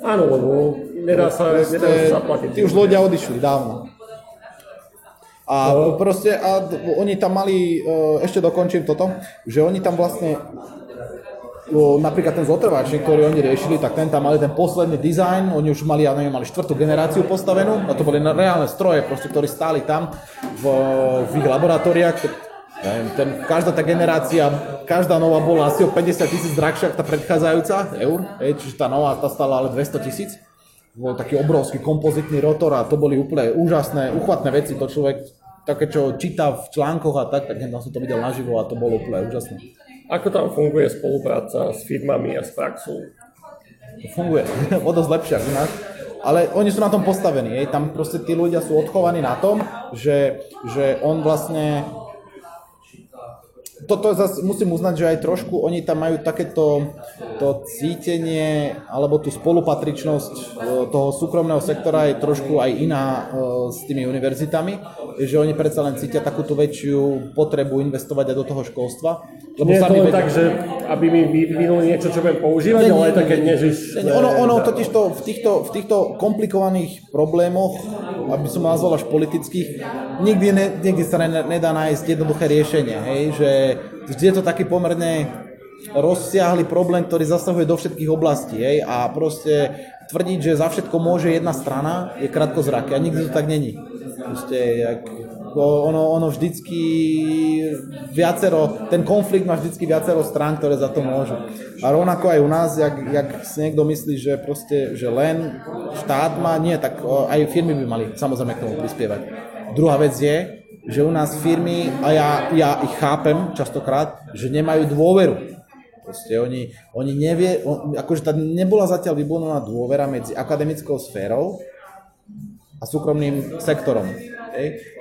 Áno, lebo nedá sa, proste, nedá sa zaplatiť. Tí už ľudia odišli dávno. A no. proste, a oni tam mali, e, ešte dokončím toto, že oni tam vlastne napríklad ten zotrvačník, ktorý oni riešili, tak ten tam mali ten posledný dizajn, oni už mali, ja neviem, mali štvrtú generáciu postavenú a to boli reálne stroje, proste, ktorí stáli tam v, v ich laboratóriách. Neviem, ten, každá tá generácia, každá nová bola asi o 50 tisíc drahšia ako tá predchádzajúca, eur, hej, čiže tá nová tá stala ale 200 tisíc. Bol taký obrovský kompozitný rotor a to boli úplne úžasné, uchvatné veci, to človek také, čo číta v článkoch a tak, tak som to videl naživo a to bolo úplne úžasné. Ako tam funguje spolupráca s firmami a s praxou? Funguje, (laughs) o dosť lepšie ako nás. Ale oni sú na tom postavení, hej. tam proste tí ľudia sú odchovaní na tom, že, že on vlastne toto zase musím uznať, že aj trošku oni tam majú takéto to cítenie alebo tú spolupatričnosť e, toho súkromného sektora je trošku aj iná e, s tými univerzitami, že oni predsa len cítia takúto väčšiu potrebu investovať aj do toho školstva. Lebo nie je to len tak, že aby mi vyvinuli niečo, čo budem používať, nie, ale aj také nežiš... Ono, ono totiž to v týchto, v týchto komplikovaných problémoch, aby som nazval až politických, nikdy, ne, nikdy sa ne, nedá nájsť jednoduché riešenie. Hej? Že vždy je to taký pomerne rozsiahly problém, ktorý zasahuje do všetkých oblastí. Hej? A proste tvrdiť, že za všetko môže jedna strana, je krátkozraké a nikdy to tak není. Proste, jak, ono, ono vždycky viacero, ten konflikt má vždycky viacero strán, ktoré za to môžu. A rovnako aj u nás, jak, jak si niekto myslí, že proste, že len štát má, nie, tak aj firmy by mali samozrejme k tomu prispievať. Druhá vec je, že u nás firmy, a ja, ja ich chápem častokrát, že nemajú dôveru. Proste oni, oni nevie, on, akože tá nebola zatiaľ vybudovaná dôvera medzi akademickou sférou a súkromným sektorom.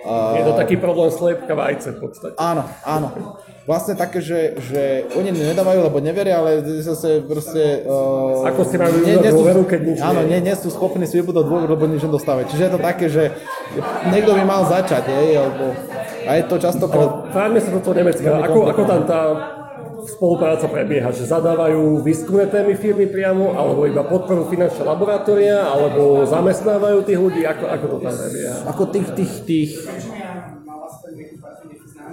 A... Je to taký problém sliepka vajce v podstate. Áno, áno. Vlastne také, že, že oni nedávajú, lebo neveria, ale zase proste... Uh, Ako si majú nie, nie dôveru, keď nič Áno, nie, nie sú schopní si vybudovať dôveru, lebo nič nedostávajú. Čiže je to také, že niekto by mal začať, hej, alebo... A je to častokrát... Vráťme sa do toho Nemecka. Ako, ako tam tá spolupráca prebieha, že zadávajú výskumné témy firmy priamo, alebo iba podporu finančné laboratória, alebo zamestnávajú tých ľudí, ako, ako to tam prebieha? Ako tých, tých, tých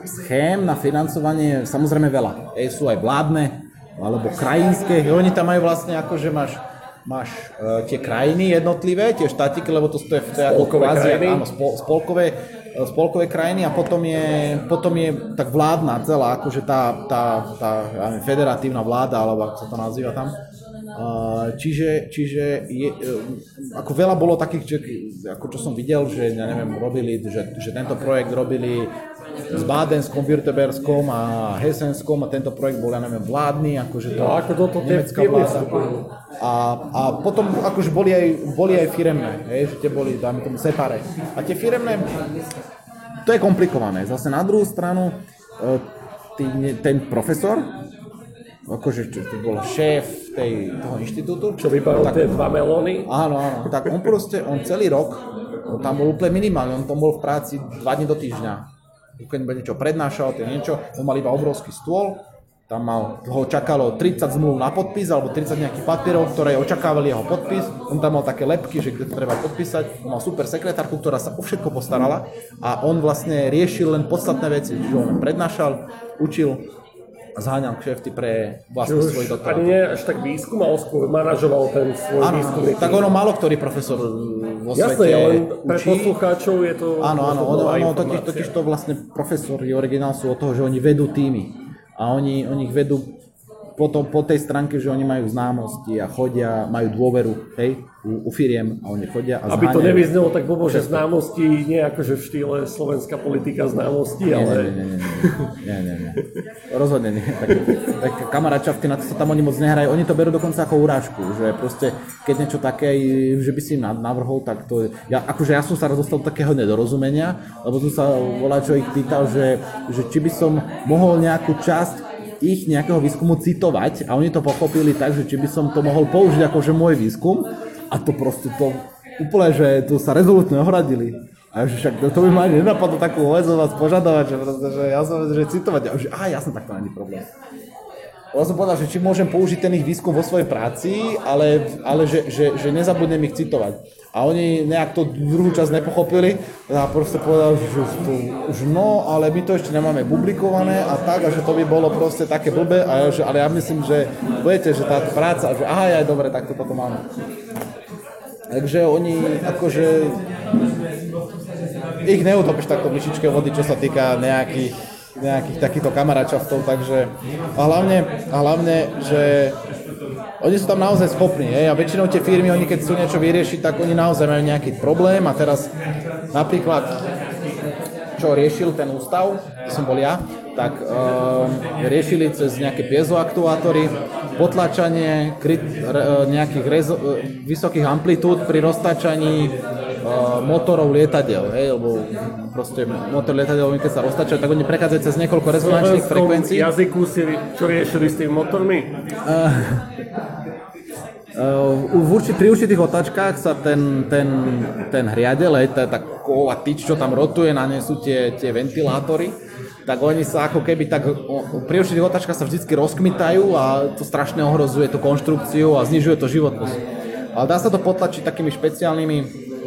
schém na financovanie samozrejme veľa. Ej, sú aj vládne, alebo krajinské. Oni tam majú vlastne ako, že máš máš uh, tie krajiny jednotlivé, tie štátiky, lebo to, je, je spolkové kvázi, áno, spol, spolkové spolkové krajiny a potom je, potom je tak vládna celá, akože tá, tá, tá ja neviem, federatívna vláda, alebo ako sa to nazýva tam. Čiže, čiže je, e, ako veľa bolo takých, že, ako čo som videl, že ja neviem, robili, že, že tento projekt robili s Bádenskom, Württemberskom a Hesenskom a tento projekt bol, ja neviem, vládny, akože to no, ako toto nemecká vláda. A, a potom akože boli aj, boli aj firemné, hej, že tie boli, dáme tomu, separe. A tie firemné, to je komplikované. Zase na druhú stranu, e, tý, ten profesor, akože čo, to bol šéf tej, toho inštitútu. Čo vypadalo tie dva melóny? Áno, áno. Tak on proste, on celý rok, on tam bol úplne minimálne, on tam bol v práci dva dní do týždňa. Keď niečo prednášal, to niečo, on mal iba obrovský stôl, tam mal, ho čakalo 30 zmluv na podpis alebo 30 nejakých papierov, ktoré očakávali jeho podpis. On tam mal také lepky, že kde to treba podpísať. On mal super sekretárku, ktorá sa o všetko postarala a on vlastne riešil len podstatné veci. Čiže on prednášal, učil, zháňal kšefty pre vlastne svoj doktorát. Ani nie až tak výskum, ale skôr manažoval ten svoj áno, výskum. Tak ono málo ktorý profesor vo Jasné, svete len pre učí. poslucháčov je to Áno, áno, ono, ono totiž, totiž to vlastne profesori originál sú od toho, že oni vedú týmy a oni, oni ich vedú potom po tej stránke, že oni majú známosti a chodia, majú dôveru, hej, u, u firiem a oni chodia a Aby to nevyznelo tak blbo, že známosti nie akože v štýle slovenská politika známosti, Nie, ale... nie, nie, nie, nie, nie. Rozhodne nie. Tak, tak kamaráčavky, na to sa tam oni moc nehrajú. Oni to berú dokonca ako urážku, že proste, keď niečo také, že by si im na- navrhol, tak to... Ja, akože ja som sa raz dostal do takého nedorozumenia, lebo som sa volá, čo ich pýtal, že, že či by som mohol nejakú časť ich nejakého výskumu citovať a oni to pochopili tak, že či by som to mohol použiť akože môj výskum a to proste to úplne, že tu sa rezolutne ohradili. A že však to, to by ma ani nenapadlo takú vec vás požadovať, že, proste, že ja som že citovať. A že á, jasne, tak to není problém. Ja som povedal, že či môžem použiť ten ich výskum vo svojej práci, ale, ale že, že, že nezabudnem ich citovať. A oni nejak to druhú časť nepochopili a proste povedal, že to, už no, ale my to ešte nemáme publikované a tak, a že to by bolo proste také blbé, a ja, že, ale ja myslím, že budete, že tá práca, že aha, aj dobre, tak to toto máme. Takže oni akože ich neutopíš takto v lyžičke vody, čo sa týka nejakých, nejakých takýchto kamaráčaftov, takže a hlavne, a hlavne, že oni sú tam naozaj schopní, hej, a väčšinou tie firmy, oni keď chcú niečo vyriešiť, tak oni naozaj majú nejaký problém a teraz napríklad čo riešil ten ústav, som bol ja, tak um, riešili cez nejaké piezoaktuátory potlačanie kri- re, nejakých rezo- e, vysokých amplitúd pri roztáčaní uh, motorov lietadiel, hej, lebo proste motor lietadiel, keď sa roztáčajú, tak oni prechádzajú cez niekoľko V rezonančných frekvencií. jazyku si čo riešili s tými motormi? Uh, v urči, pri určitých otáčkach sa ten, ten, ten hriadel, hej, tá, tá ková tyč, čo tam rotuje, na nej sú tie, tie ventilátory, tak oni sa ako keby tak, pri otáčkach sa vždy rozkmitajú a to strašne ohrozuje tú konštrukciu a znižuje to životnosť. Ale dá sa to potlačiť takými špeciálnymi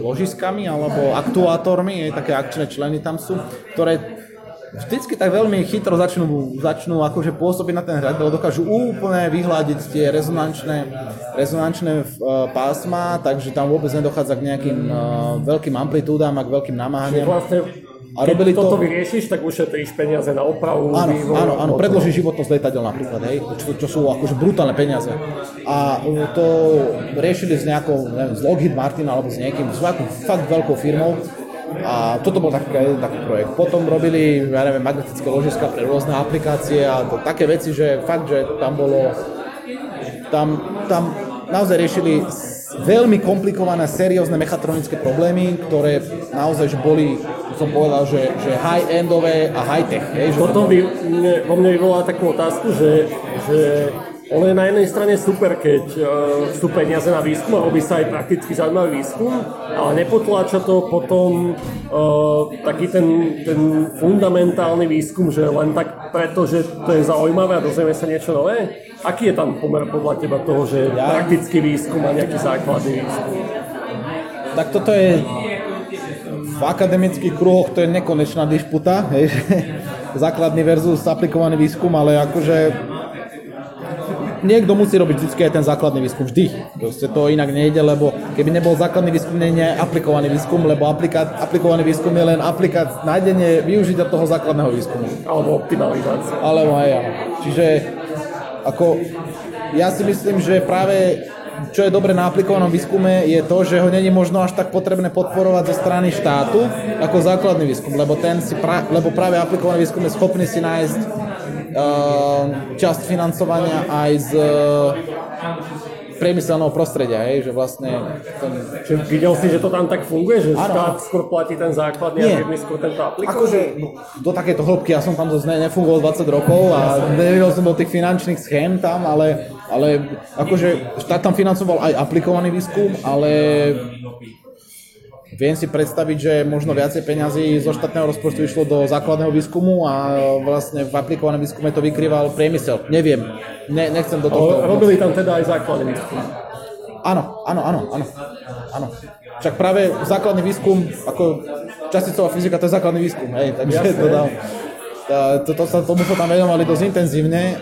ložiskami alebo aktuátormi, hej, také akčné členy tam sú, ktoré vždycky tak veľmi chytro začnú, začnú akože pôsobiť na ten hrad, lebo dokážu úplne vyhľadiť tie rezonančné, rezonančné uh, pásma, takže tam vôbec nedochádza k nejakým uh, veľkým amplitúdám a k veľkým namáhaniam. Vlastne, A keď robili toto to- vyriešiš, tak ušetríš peniaze na opravu, Áno, vývoj, áno, áno, motorov. predloží životnosť lietadiel napríklad, hej, čo, čo sú akože brutálne peniaze. A uh, to riešili s nejakou, neviem, s Lockheed Martin alebo s niekým, s nejakou fakt veľkou firmou. A toto bol taký, taký projekt. Potom robili, ja neviem, magnetické ložiska pre rôzne aplikácie a to, také veci, že fakt, že tam bolo, tam, tam naozaj riešili veľmi komplikované, seriózne mechatronické problémy, ktoré naozaj že boli, som povedal, že, že high-endové a high-tech. Hej, že Toto by mne, vo mne vyvolá takú otázku, že, že ono je na jednej strane super, keď uh, sú peniaze na výskum a robí sa aj prakticky zaujímavý výskum, ale nepotláča to potom uh, taký ten, ten fundamentálny výskum, že len tak preto, že to je zaujímavé a dozvieme sa niečo nové. Aký je tam pomer podľa teba toho, že Ja- praktický výskum a nejaký základný výskum? Tak toto je v akademických kruhoch to je nekonečná disputa, hej, že (laughs) základný versus aplikovaný výskum, ale akože niekto musí robiť vždy aj ten základný výskum, vždy. Proste to inak nejde, lebo keby nebol základný výskum, nie je aplikovaný výskum, lebo aplika- aplikovaný výskum je len aplikát, nájdenie, využitia toho základného výskumu. Alebo optimalizácia. Alebo aj ja. Čiže ako, ja si myslím, že práve čo je dobre na aplikovanom výskume, je to, že ho není možno až tak potrebné podporovať zo strany štátu ako základný výskum, lebo, ten si pra, lebo práve aplikovaný výskum je schopný si nájsť uh, časť financovania aj z priemyselného prostredia, hej, že vlastne... Ten... Čiže videl si, že to tam tak funguje, že ano. štát skôr platí ten základný Nie. a firmy skôr tento aplikuje? Akože do takéto hĺbky, ja som tam ne, nefungoval 20 rokov a nevidel som do tých finančných schém tam, ale, ale akože štát tam financoval aj aplikovaný výskum, ale Viem si predstaviť, že možno viacej peňazí zo štátneho rozpočtu išlo do základného výskumu a vlastne v aplikovanom výskume to vykrýval priemysel. Neviem, ne, nechcem do toho... robili tam teda aj základný výskum. Áno, áno, áno, áno. áno. Však práve základný výskum, ako časticová fyzika, to je základný výskum, hej, takže Jasne. to dám. To, to, sa, tomu sa tam venovali dosť intenzívne,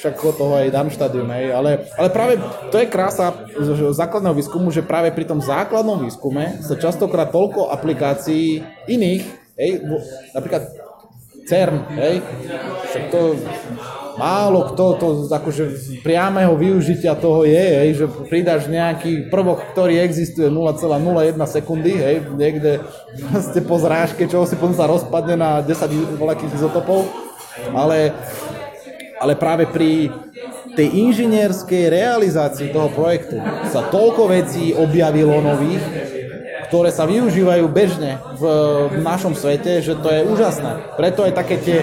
však od toho aj Darmstadium, hej, ale, ale práve to je krása základného výskumu, že práve pri tom základnom výskume sa častokrát toľko aplikácií iných, hej, napríklad CERN, hej, však to málo kto to akože priamého využitia toho je, hej, že pridáš nejaký prvok, ktorý existuje 0,01 sekundy, hej, niekde ste po zrážke, čo si potom sa rozpadne na 10 voľakých izotopov, ale, ale práve pri tej inžinierskej realizácii toho projektu sa toľko vecí objavilo nových, ktoré sa využívajú bežne v, v našom svete, že to je úžasné. Preto aj také tie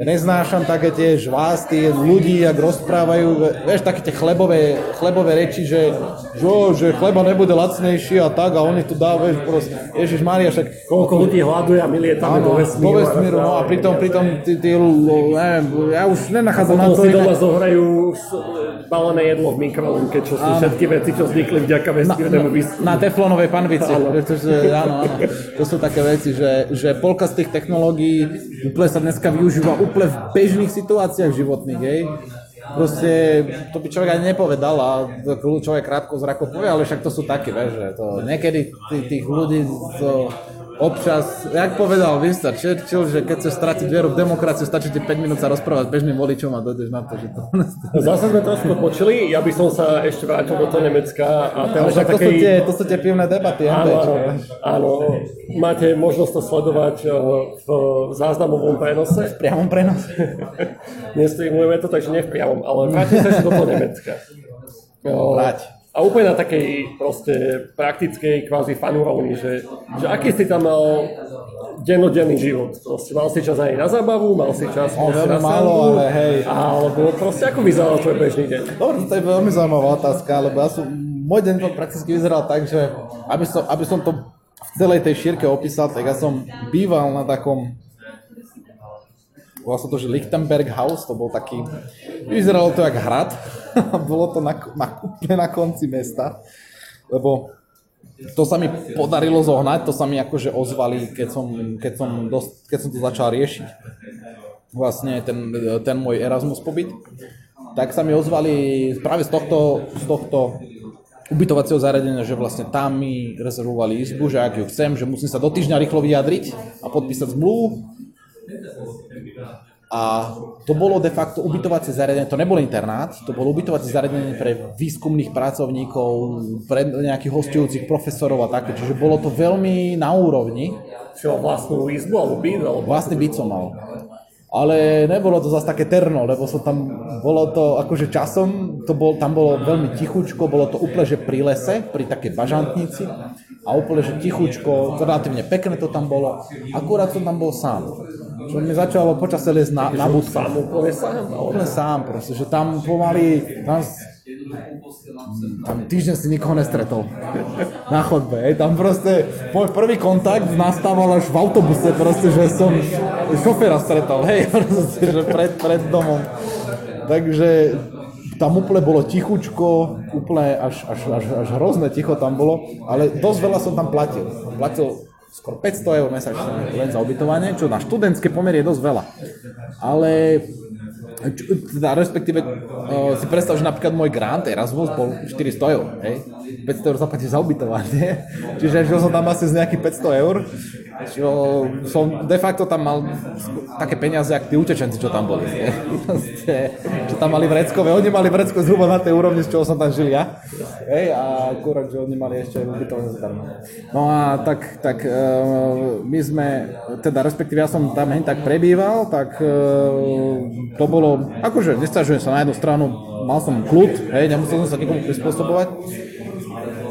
neznášam také tie žvásty ľudí, ak rozprávajú, vieš, také tie chlebové, chlebové reči, že, že, že chleba nebude lacnejší a tak a oni tu dá, vieš, proste, Ježiš Maria, však... Koľko ľudí hľaduje a my lietame do vesmíru. Do vesmíru, no a pritom, pritom tí, tí, neviem, ja už nenachádzam na to... si doma zohrajú balené jedlo v mikrovlnke, čo sú všetky veci, čo vznikli vďaka vesmírnemu výskumu. Na, teflonovej panvici, pretože áno, áno, to sú také veci, že, že polka z tých technológií úplne sa dneska využíva úplne v bežných situáciách životných, hej. Proste to by človek ani nepovedal a človek krátko zrako povie, ale však to sú také, že to niekedy tých ľudí to občas, jak povedal Winston Churchill, že keď chceš stratiť vieru v demokraciu, stačí ti 5 minút sa rozprávať s bežným voličom a dojdeš na to, že to... (laughs) Zase sme trošku počuli, ja by som sa ešte vrátil do toho Nemecka a teraz to, takej... sú tie, to sú tie pivné debaty, áno, áno, áno, máte možnosť to sledovať eh, v záznamovom prenose. V priamom prenose. (laughs) Nestreamujeme to, takže nie v priamom, ale vrátim sa ešte do toho Nemecka. Vráť. A úplne na takej proste praktickej kvázi fanúrovni, že, že aký si tam mal dennodenný život. Proste mal si čas aj na zábavu, mal si čas no, veľmi na málo, ale hej. Alebo proste ako vyzeral tvoj bežný deň? Dobre, to je veľmi zaujímavá otázka, lebo ja som, môj deň to prakticky vyzeral tak, že aby som, aby som to v celej tej šírke opísal, tak ja som býval na takom volá sa to, že Lichtenberg House, to bol taký, vyzeralo to jak hrad, (laughs) bolo to na, na, úplne na konci mesta, lebo to sa mi podarilo zohnať, to sa mi akože ozvali, keď som, keď som, dosť, keď som to začal riešiť. Vlastne ten, ten môj Erasmus pobyt. Tak sa mi ozvali práve z tohto, z tohto ubytovacieho zariadenia, že vlastne tam mi rezervovali izbu, že ak ju chcem, že musím sa do týždňa rýchlo vyjadriť a podpísať zmluvu a to bolo de facto ubytovacie zariadenie, to nebol internát, to bolo ubytovacie zariadenie pre výskumných pracovníkov, pre nejakých hostujúcich profesorov a také, čiže bolo to veľmi na úrovni. Čo, vlastnú izbu alebo byt? Alebo... Vlastný byt som mal. Ale nebolo to zase také terno, lebo som tam, bolo to akože časom, to bol, tam bolo veľmi tichučko, bolo to úplne že pri lese, pri takej bažantnici a úplne že tichučko, relatívne pekné to tam bolo, akurát som tam bol sám čo mi začalo počasie lesť na, na budku. Sám úplne sám? Úplne sám proste, že tam pomaly, tam, tam týždeň si nikoho nestretol na chodbe, hej. tam proste môj prvý kontakt nastával až v autobuse, proste, že som šoféra stretol, hej, (laughs) proste, že pred, pred domom. Takže tam úplne bolo tichučko, úplne až, až, až, až hrozné ticho tam bolo, ale dosť veľa som tam platil. Platil skoro 500 eur mesačne len za ubytovanie, čo na študentské pomery je dosť veľa. Ale teda respektíve uh, si predstav, že napríklad môj grant Erasmus bol 400 eur, hej? 500 eur zaplatíš za ubytovanie, (laughs) čiže že som tam asi z nejakých 500 eur, čo som de facto tam mal také peniaze, ako tí utečenci, čo tam boli, hej? (laughs) čo tam mali vreckové, oni mali vrecko zhruba na tej úrovni, z čoho som tam žil ja, hej? a akurát, že oni mali ešte ubytovanie zadarmo. No a tak, tak uh, my sme, teda respektíve ja som tam hen tak prebýval, tak uh, to bolo, akože nestažujem sa na jednu stranu, mal som kľud, hej, nemusel som sa nikomu prispôsobovať,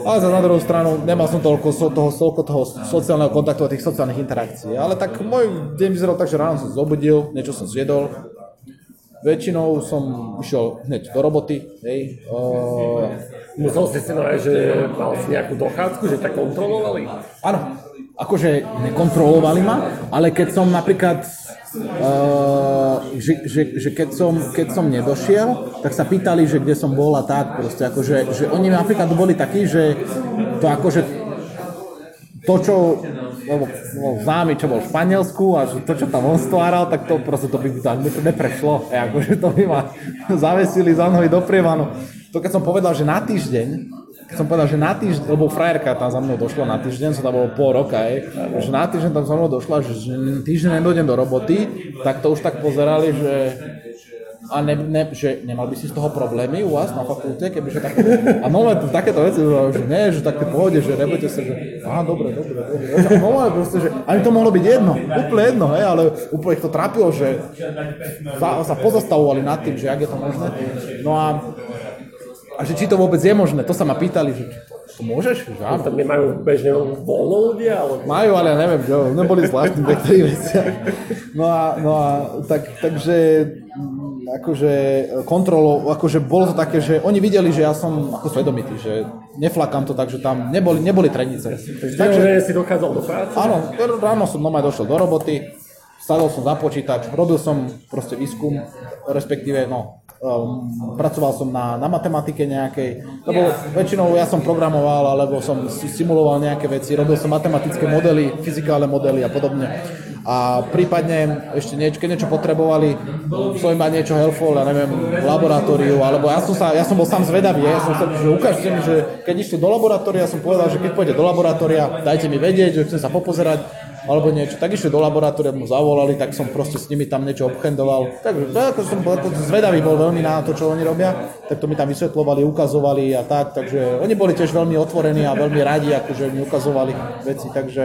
ale za na druhú stranu nemal som toľko toho, toľko toho sociálneho kontaktu a tých sociálnych interakcií. Ale tak môj deň vyzeral tak, že ráno som zobudil, niečo som zjedol, väčšinou som išiel hneď do roboty, hej. Uh, Musel si si nájsť, že mal si nejakú dochádzku, že ťa kontrolovali? Áno, akože nekontrolovali ma, ale keď som napríklad Uh, že, že, že keď, som, keď som nedošiel, tak sa pýtali, že kde som bol a tak proste, akože, že oni napríklad boli takí, že to akože to, čo lebo, lebo známy, čo bol v Španielsku a to, čo tam on stváral, tak to proste to by, to neprešlo. E, akože to by ma (laughs) zavesili za nohy do prievanu. To keď som povedal, že na týždeň som povedal, že na týždeň, lebo frajerka tam za mnou došla na týždeň, som tam bol pol roka, aj, že na týždeň tam za mnou došla, že týždeň nedojdem do roboty, tak to už tak pozerali, že a ne, ne, že nemal by si z toho problémy u vás na fakulte, kebyže tak... A moment, takéto veci, že nie, že také pohode, že nebojte sa, že aha, dobre, dobre, dobre. Moment, proste, že ani to mohlo byť jedno, úplne jedno, hej, ale úplne ich to trápilo, že sa, sa pozastavovali nad tým, že ak je to možné. No a a že či to vôbec je možné, to sa ma pýtali, že to môžeš? Že áno. Tam nemajú bežne voľno ľudia? Ale... Majú, ale ja neviem, že neboli zvláštni v niektorých veciach. No a, no a tak, takže mm, akože kontrolo, akože bolo to také, že oni videli, že ja som ako svedomitý, že neflakám to tak, že tam neboli, neboli trenice. Takže si dochádzal do práce? Áno, ráno som doma došiel do roboty, sadol som za počítač, robil som proste výskum, respektíve, no, um, pracoval som na, na matematike nejakej, lebo väčšinou ja som programoval, alebo som simuloval nejaké veci, robil som matematické modely, fyzikálne modely a podobne. A prípadne ešte niečo, keď niečo potrebovali, som mať niečo helpful, ja neviem, v laboratóriu, alebo ja som, sa, ja som bol sám zvedavý, ja som sa, že ukážte mi, že keď išli do laboratória, som povedal, že keď pôjde do laboratória, dajte mi vedieť, že chcem sa popozerať, alebo niečo. Tak išli do laboratória, mu zavolali, tak som proste s nimi tam niečo obchendoval. Takže tak, ako som ako zvedavý bol veľmi na to, čo oni robia, tak to mi tam vysvetlovali, ukazovali a tak, takže oni boli tiež veľmi otvorení a veľmi radi, akože mi ukazovali veci, takže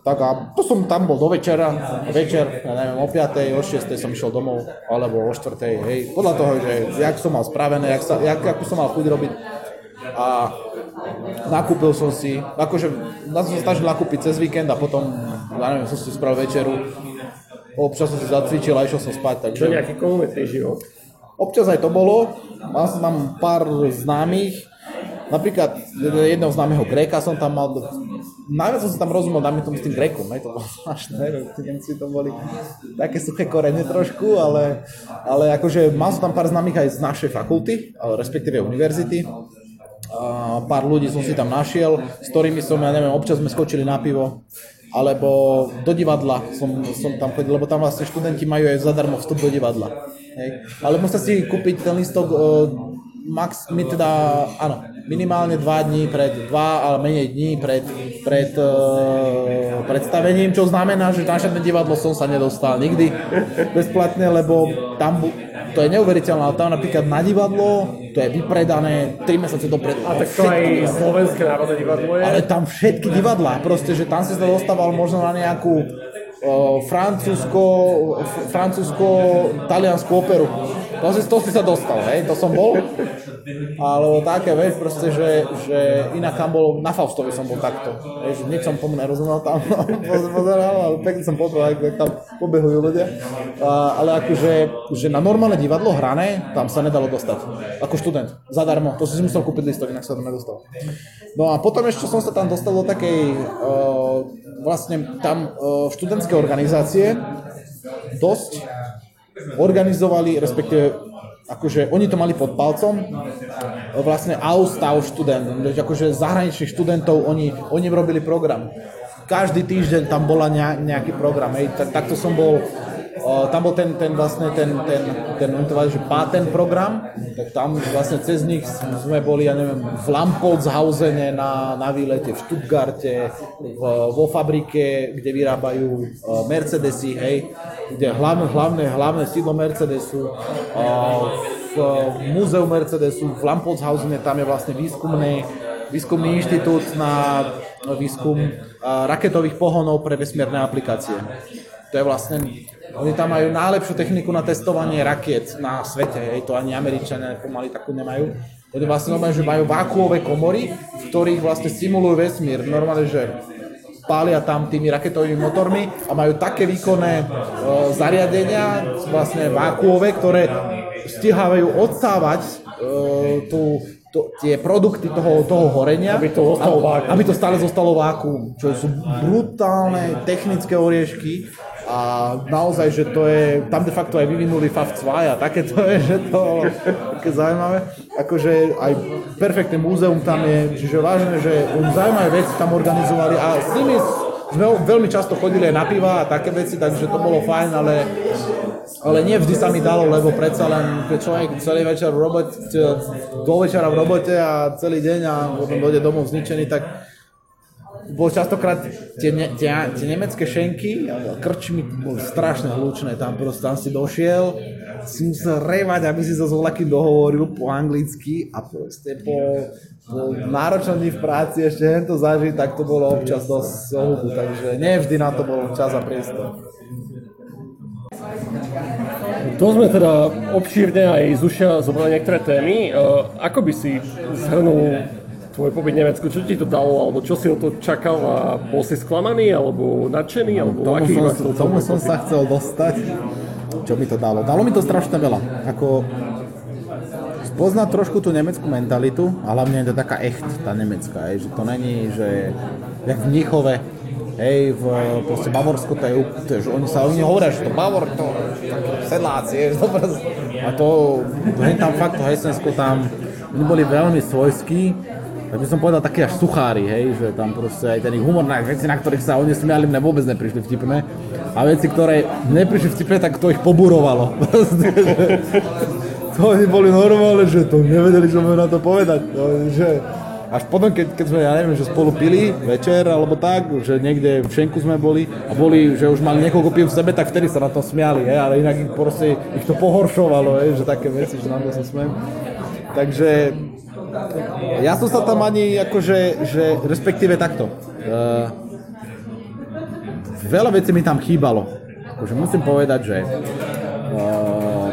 tak a to som tam bol do večera, večer, ja neviem, o 5. o 6. som išiel domov, alebo o 4. hej, podľa toho, že jak som mal spravené, jak, sa, jak, ako som mal chuť robiť. A nakúpil som si, akože na som sa snažil nakúpiť cez víkend a potom, ja neviem, som si spravil večeru, občas som si zacvičil a išiel som spať. Takže... To nejaký komunitný život. Občas aj to bolo, mal som tam pár známych, napríklad jedného známeho Gréka som tam mal, najviac som sa tam rozumel, dáme tomu s tým Grékom, ne? to bolo zvláštne, tí Nemci to boli také suché korene trošku, ale, ale akože mal som tam pár známych aj z našej fakulty, respektíve univerzity, pár ľudí som si tam našiel, s ktorými som, ja neviem, občas sme skočili na pivo, alebo do divadla som, som tam chodil, lebo tam vlastne študenti majú aj zadarmo vstup do divadla. Hej. Ale musia si kúpiť ten listok uh, max, my teda, áno, minimálne 2 dní pred, 2 ale menej dní pred, pred uh, predstavením, čo znamená, že na žiadne divadlo som sa nedostal nikdy bezplatne, lebo tam to je neuveriteľné, ale tam napríklad na divadlo, to je vypredané 3 mesiace dopredu. A tak to aj Slovenské národné divadlo je? Ale tam všetky divadlá, proste, že tam si sa dostával možno na nejakú uh, francúzsko, francúzsko, taliansku operu. To si, to si sa dostal, hej, to som bol. Ale také, vieš, proste, že, že inak tam bol, na Faustovi som bol takto. Vieš, nič som tomu nerozumel tam, pozeral, ale pekne som pozrel, ako tam pobehujú ľudia. A, ale akože, že na normálne divadlo hrané, tam sa nedalo dostať. Ako študent, zadarmo. To si musel kúpiť listok, inak sa tam nedostal. No a potom ešte som sa tam dostal do takej, uh, vlastne tam uh, študentské organizácie, dosť organizovali, respektíve akože oni to mali pod palcom, vlastne Austav študent, akože zahraničných študentov, oni, oni robili program. Každý týždeň tam bola nejaký program, hej, tak, takto som bol Tam bol ten, ten vlastne ten, ten, ten, ten to že patent program, tak tam vlastne cez nich sme boli, ja neviem, v Lampoldshausene na, na výlete, v Stuttgarte, v, vo fabrike, kde vyrábajú uh, Mercedesy, hej, kde hlavné, hlavné, hlavné sídlo Mercedesu, uh, v múzeu Mercedesu, v Lampoldshausene, tam je vlastne výskumný, výskumný inštitút na výskum raketových pohonov pre vesmírne aplikácie. To je vlastne oni tam majú najlepšiu techniku na testovanie rakiet na svete, hej, to ani Američania pomaly takú nemajú. Oni vlastne normálne, že majú vákuové komory, v ktorých vlastne simulujú vesmír. Normálne, že pália tam tými raketovými motormi a majú také výkonné e, zariadenia, vlastne vákuové, ktoré stihávajú odstávať e, tú, to, tie produkty toho, toho horenia, aby to, zostalo vákuum. aby to stále zostalo vákuum, čo sú brutálne technické oriešky a naozaj, že to je, tam de facto aj vyvinuli FAV2 a také to je, že to také zaujímavé. Akože aj perfektné múzeum tam je, čiže vážne, že zaujímavé veci tam organizovali a s nimi sme veľmi často chodili aj na piva a také veci, takže to bolo fajn, ale, ale nie vždy sa mi dalo, lebo predsa len keď človek celý večer v robote, do večera v robote a celý deň a potom dojde domov zničený, tak bol častokrát tie, ne, tie, tie nemecké šenky, krčmy boli strašne hlučné, tam proste tam si došiel, si musel revať, aby si sa s voľakým dohovoril po anglicky a proste po, po náročnom v práci ešte len to zažiť, tak to bolo občas dosť ohubu, takže nevždy na to bol čas a priestor. To sme teda obšírne aj z ušia zobrali niektoré témy. Ako by si zhrnul tvoj pobyt v Nemecku, čo ti to dalo, alebo čo si o to čakal a bol si sklamaný, alebo nadšený, alebo tomu aký som, tomu som sa chcel dostať. Čo mi to dalo? Dalo mi to strašne veľa. Ako spoznať trošku tú nemeckú mentalitu a hlavne je to taká echt, tá nemecká, je, že to není, že jak v Mnichove, hej, v proste Bavorsko, to je, to je, že oni sa, oni hovoria, že to Bavor, to sedláci, je, (laughs) to proste, a to, hej, tam fakt to Hesensko, tam, oni boli veľmi svojskí, tak by som povedal také až suchári, hej, že tam proste aj ten ich humor, na veci, na ktorých sa oni smiali, mne vôbec neprišli vtipné. A veci, ktoré neprišli vtipné, tak to ich poburovalo. (laughs) to oni boli normálne, že to nevedeli, čo majú na to povedať. To, že až potom, keď, keď sme, ja neviem, že spolu pili večer alebo tak, že niekde v Šenku sme boli a boli, že už mali niekoľko pív v sebe, tak vtedy sa na to smiali, hej, ale inak ich proste, ich to pohoršovalo, hej, že také veci, že na to sa smiem. Takže ja som sa tam ani akože, že respektíve takto. Uh, veľa vecí mi tam chýbalo. Akože musím povedať, že uh,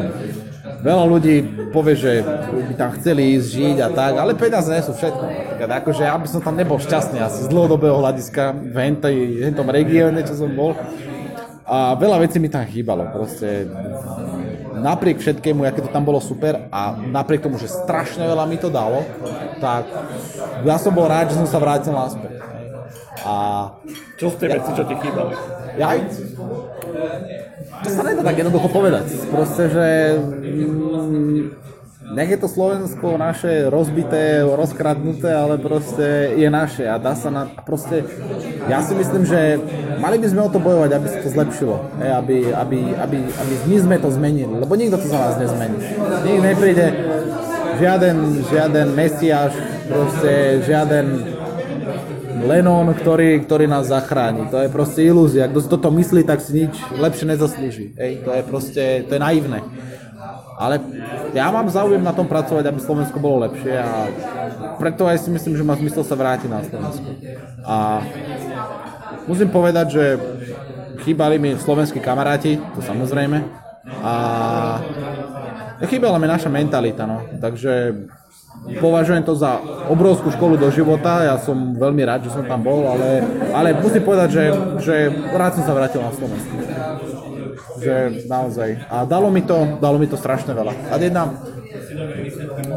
veľa ľudí povie, že by tam chceli ísť žiť a tak, ale peniaze nie sú všetko. Akože ja by som tam nebol šťastný asi z dlhodobého hľadiska v hentom regióne, čo som bol. A veľa vecí mi tam chýbalo. Proste napriek všetkému, aké to tam bolo super a napriek tomu, že strašne veľa mi to dalo, tak ja som bol rád, že som sa vrátil naspäť. A... Čo sú tie veci, čo ti chýbali? Ja, to sa nedá tak jednoducho povedať. Proste, že mm, nech je to Slovensko naše rozbité, rozkradnuté, ale proste je naše a dá sa na, proste, ja si myslím, že mali by sme o to bojovať, aby sa to zlepšilo, hej, aby, aby, aby, aby my sme to zmenili, lebo nikto to za nás nezmení. Nikto nepríde, žiaden, žiaden mesiaš, proste žiaden Lenon, ktorý, ktorý nás zachráni. To je proste ilúzia. Kto si toto myslí, tak si nič lepšie nezaslúži. Hej, to je proste, to je naivné. Ale ja mám záujem na tom pracovať, aby Slovensko bolo lepšie a preto aj si myslím, že má zmysel sa vrátiť na Slovensko. A musím povedať, že chýbali mi slovenskí kamaráti, to samozrejme. A chýbala mi naša mentalita, no. Takže považujem to za obrovskú školu do života, ja som veľmi rád, že som tam bol, ale, ale musím povedať, že, že rád som sa vrátil na Slovensko že naozaj. A dalo mi to, dalo mi to strašne veľa. A jedna,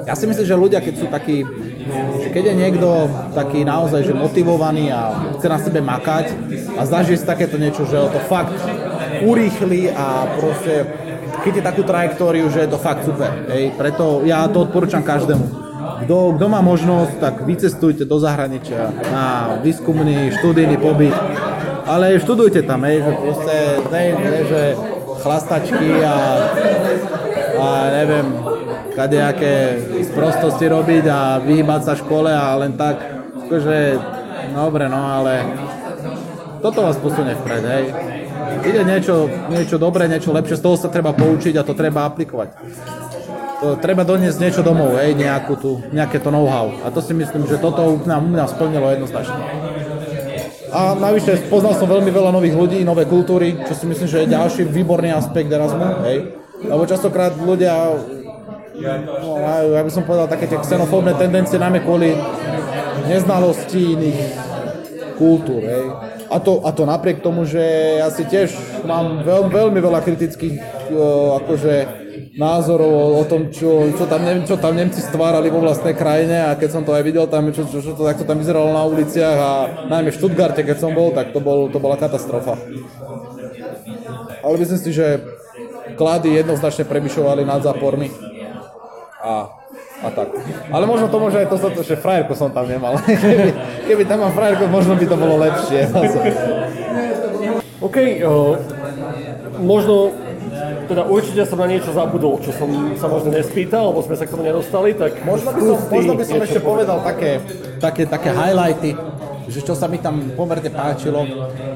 ja si myslím, že ľudia, keď sú takí, že keď je niekto taký naozaj že motivovaný a chce na sebe makať a zažije si takéto niečo, že to fakt urýchli a proste chytí takú trajektóriu, že je to fakt super. Hej. Preto ja to odporúčam každému. Kto, kto má možnosť, tak vycestujte do zahraničia na výskumný študijný pobyt ale študujte tam, hej, že proste, ne, ne, že chlastačky a, a neviem, kadejaké sprostosti robiť a vyhýbať sa škole a len tak, akože, dobre, no ale toto vás posunie vpred, hej. Ide niečo, niečo dobré, niečo lepšie, z toho sa treba poučiť a to treba aplikovať. To, treba doniesť niečo domov, hej, nejakú tu, nejaké to know-how. A to si myslím, že toto nám, nám splnilo jednoznačne. A navyše poznal som veľmi veľa nových ľudí, nové kultúry, čo si myslím, že je ďalší výborný aspekt Erasmu, hej. Lebo častokrát ľudia no, majú, ja by som povedal, také tie xenofóbne tendencie, najmä kvôli neznalosti iných kultúr, hej. A to, a to napriek tomu, že ja si tiež mám veľ, veľmi veľa kritických uh, akože názorov o, tom, čo, čo, tam, čo tam Nemci stvárali vo vlastnej krajine a keď som to aj videl tam, čo, čo, čo to, tak to tam vyzeralo na uliciach a najmä v Stuttgarte, keď som bol, tak to, bol, to bola katastrofa. Ale myslím si, že klady jednoznačne prebyšovali nad zápormi a, a tak. Ale možno to môže aj to, že frajerko som tam nemal. (laughs) keby, keby tam mám frajerko, možno by to bolo lepšie. (laughs) OK, uh, možno teda určite som na niečo zabudol, čo som sa možno nespýtal, lebo sme sa k tomu nedostali, tak možno by som, možno by som ešte povedal také, také, také highlighty, že čo sa mi tam pomerne páčilo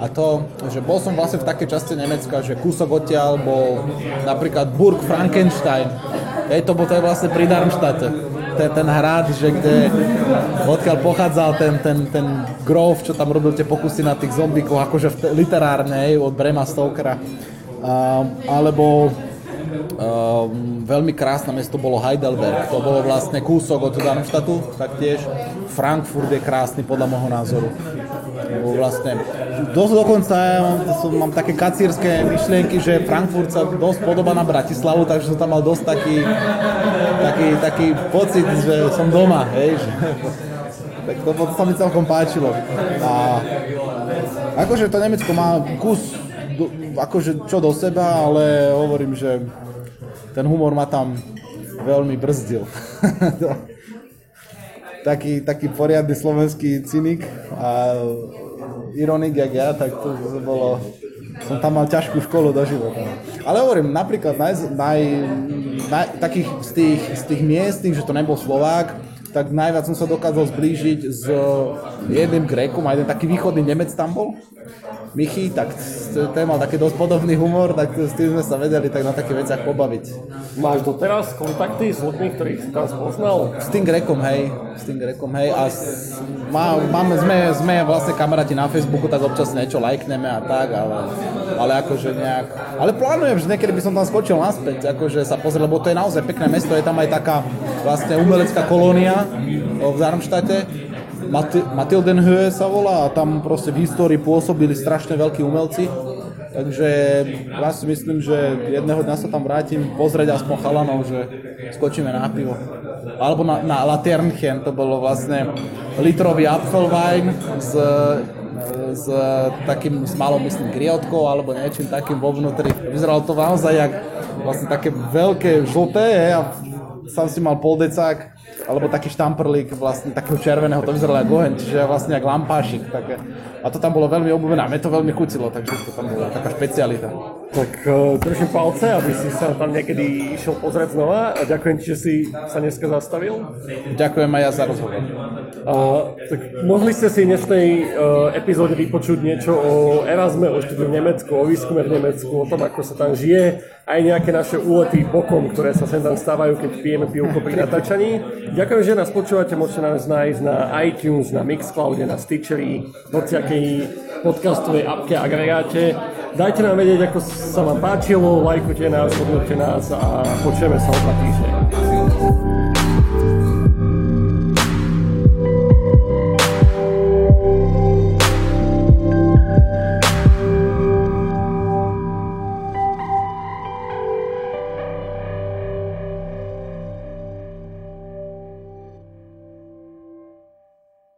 a to, že bol som vlastne v takej časti Nemecka, že kúsok odtiaľ bol napríklad Burg Frankenstein. Hej, to bol to je vlastne pri Darmstadte. Ten, ten hrad, že kde, odkiaľ pochádzal ten, ten, ten Grove, čo tam robil tie pokusy na tých zombíkoch, akože v, literárne, hej, od Brema Stokera. Alebo uh, veľmi krásne mesto bolo Heidelberg, to bolo vlastne kúsok od Darmstadtu, taktiež. Frankfurt je krásny podľa môjho názoru. Lebo vlastne, dosť dokonca mám, som, mám také kacírske myšlienky, že Frankfurt sa dosť podobá na Bratislavu, takže som tam mal dosť taký, taký, taký pocit, že som doma, hej, že, tak to, to sa mi celkom páčilo. A akože to Nemecko má kus do, akože čo do seba, ale hovorím, že ten humor ma tam veľmi brzdil. (laughs) taký, taký poriadny slovenský cynik a ironik, jak ja, tak to, bolo... Som tam mal ťažkú školu do života. Ale hovorím, napríklad naj, naj, naj, takých z tých, z tých miest, tým, že to nebol Slovák, tak najviac som sa dokázal zblížiť s jedným Grékom a jeden taký východný Nemec tam bol. Michy, tak ten mal taký dosť podobný humor, tak s tým sme sa vedeli tak na také veciach pobaviť. Máš doteraz kontakty s ľuďmi, ktorých si tam spoznal? S tým Grekom, hej. S tým Grekom, hej. A s, má, máme, sme, sme vlastne kamaráti na Facebooku, tak občas niečo lajkneme a tak, ale, ale akože nejak... Ale plánujem, že niekedy by som tam skočil naspäť, akože sa pozrieť, lebo to je naozaj pekné mesto, je tam aj taká vlastne umelecká kolónia v Darmštate Matildenhöhe sa volá a tam proste v histórii pôsobili strašne veľkí umelci. Takže ja si myslím, že jedného dňa sa tam vrátim pozrieť aspoň chalanov, že skočíme na pivo. Alebo na, na Laternchen, to bolo vlastne litrový Apfelwein s, s takým s malou, myslím, griotkou alebo niečím takým vo vnútri. Vyzeralo to naozaj jak vlastne také veľké žlté a sám si mal poldecák alebo taký štamprlík vlastne takého červeného, to vyzeralo ako oheň, čiže vlastne ako lampášik. Také. A to tam bolo veľmi obľúbené a mne to veľmi chutilo, takže to tam bola taká špecialita. Tak uh, držím palce, aby si sa tam niekedy išiel pozrieť znova a ďakujem ti, že si sa dneska zastavil. Ďakujem aj ja za rozhovor. Uh, tak mohli ste si v dnešnej uh, epizóde vypočuť niečo o Erasme, o štúdiu v Nemecku, o výskume v Nemecku, o tom, ako sa tam žije, aj nejaké naše úlety bokom, ktoré sa sem tam stávajú, keď pijeme pivko pri natáčaní. Ďakujem, že nás počúvate, môžete nás nájsť na iTunes, na Mixcloude, na Stitcheri, hociakej podcastovej apke, agregáte. Dajte nám vedieť, ako sa vám páčilo, lajkujte nás, podľujte nás a počujeme sa o dva týždne.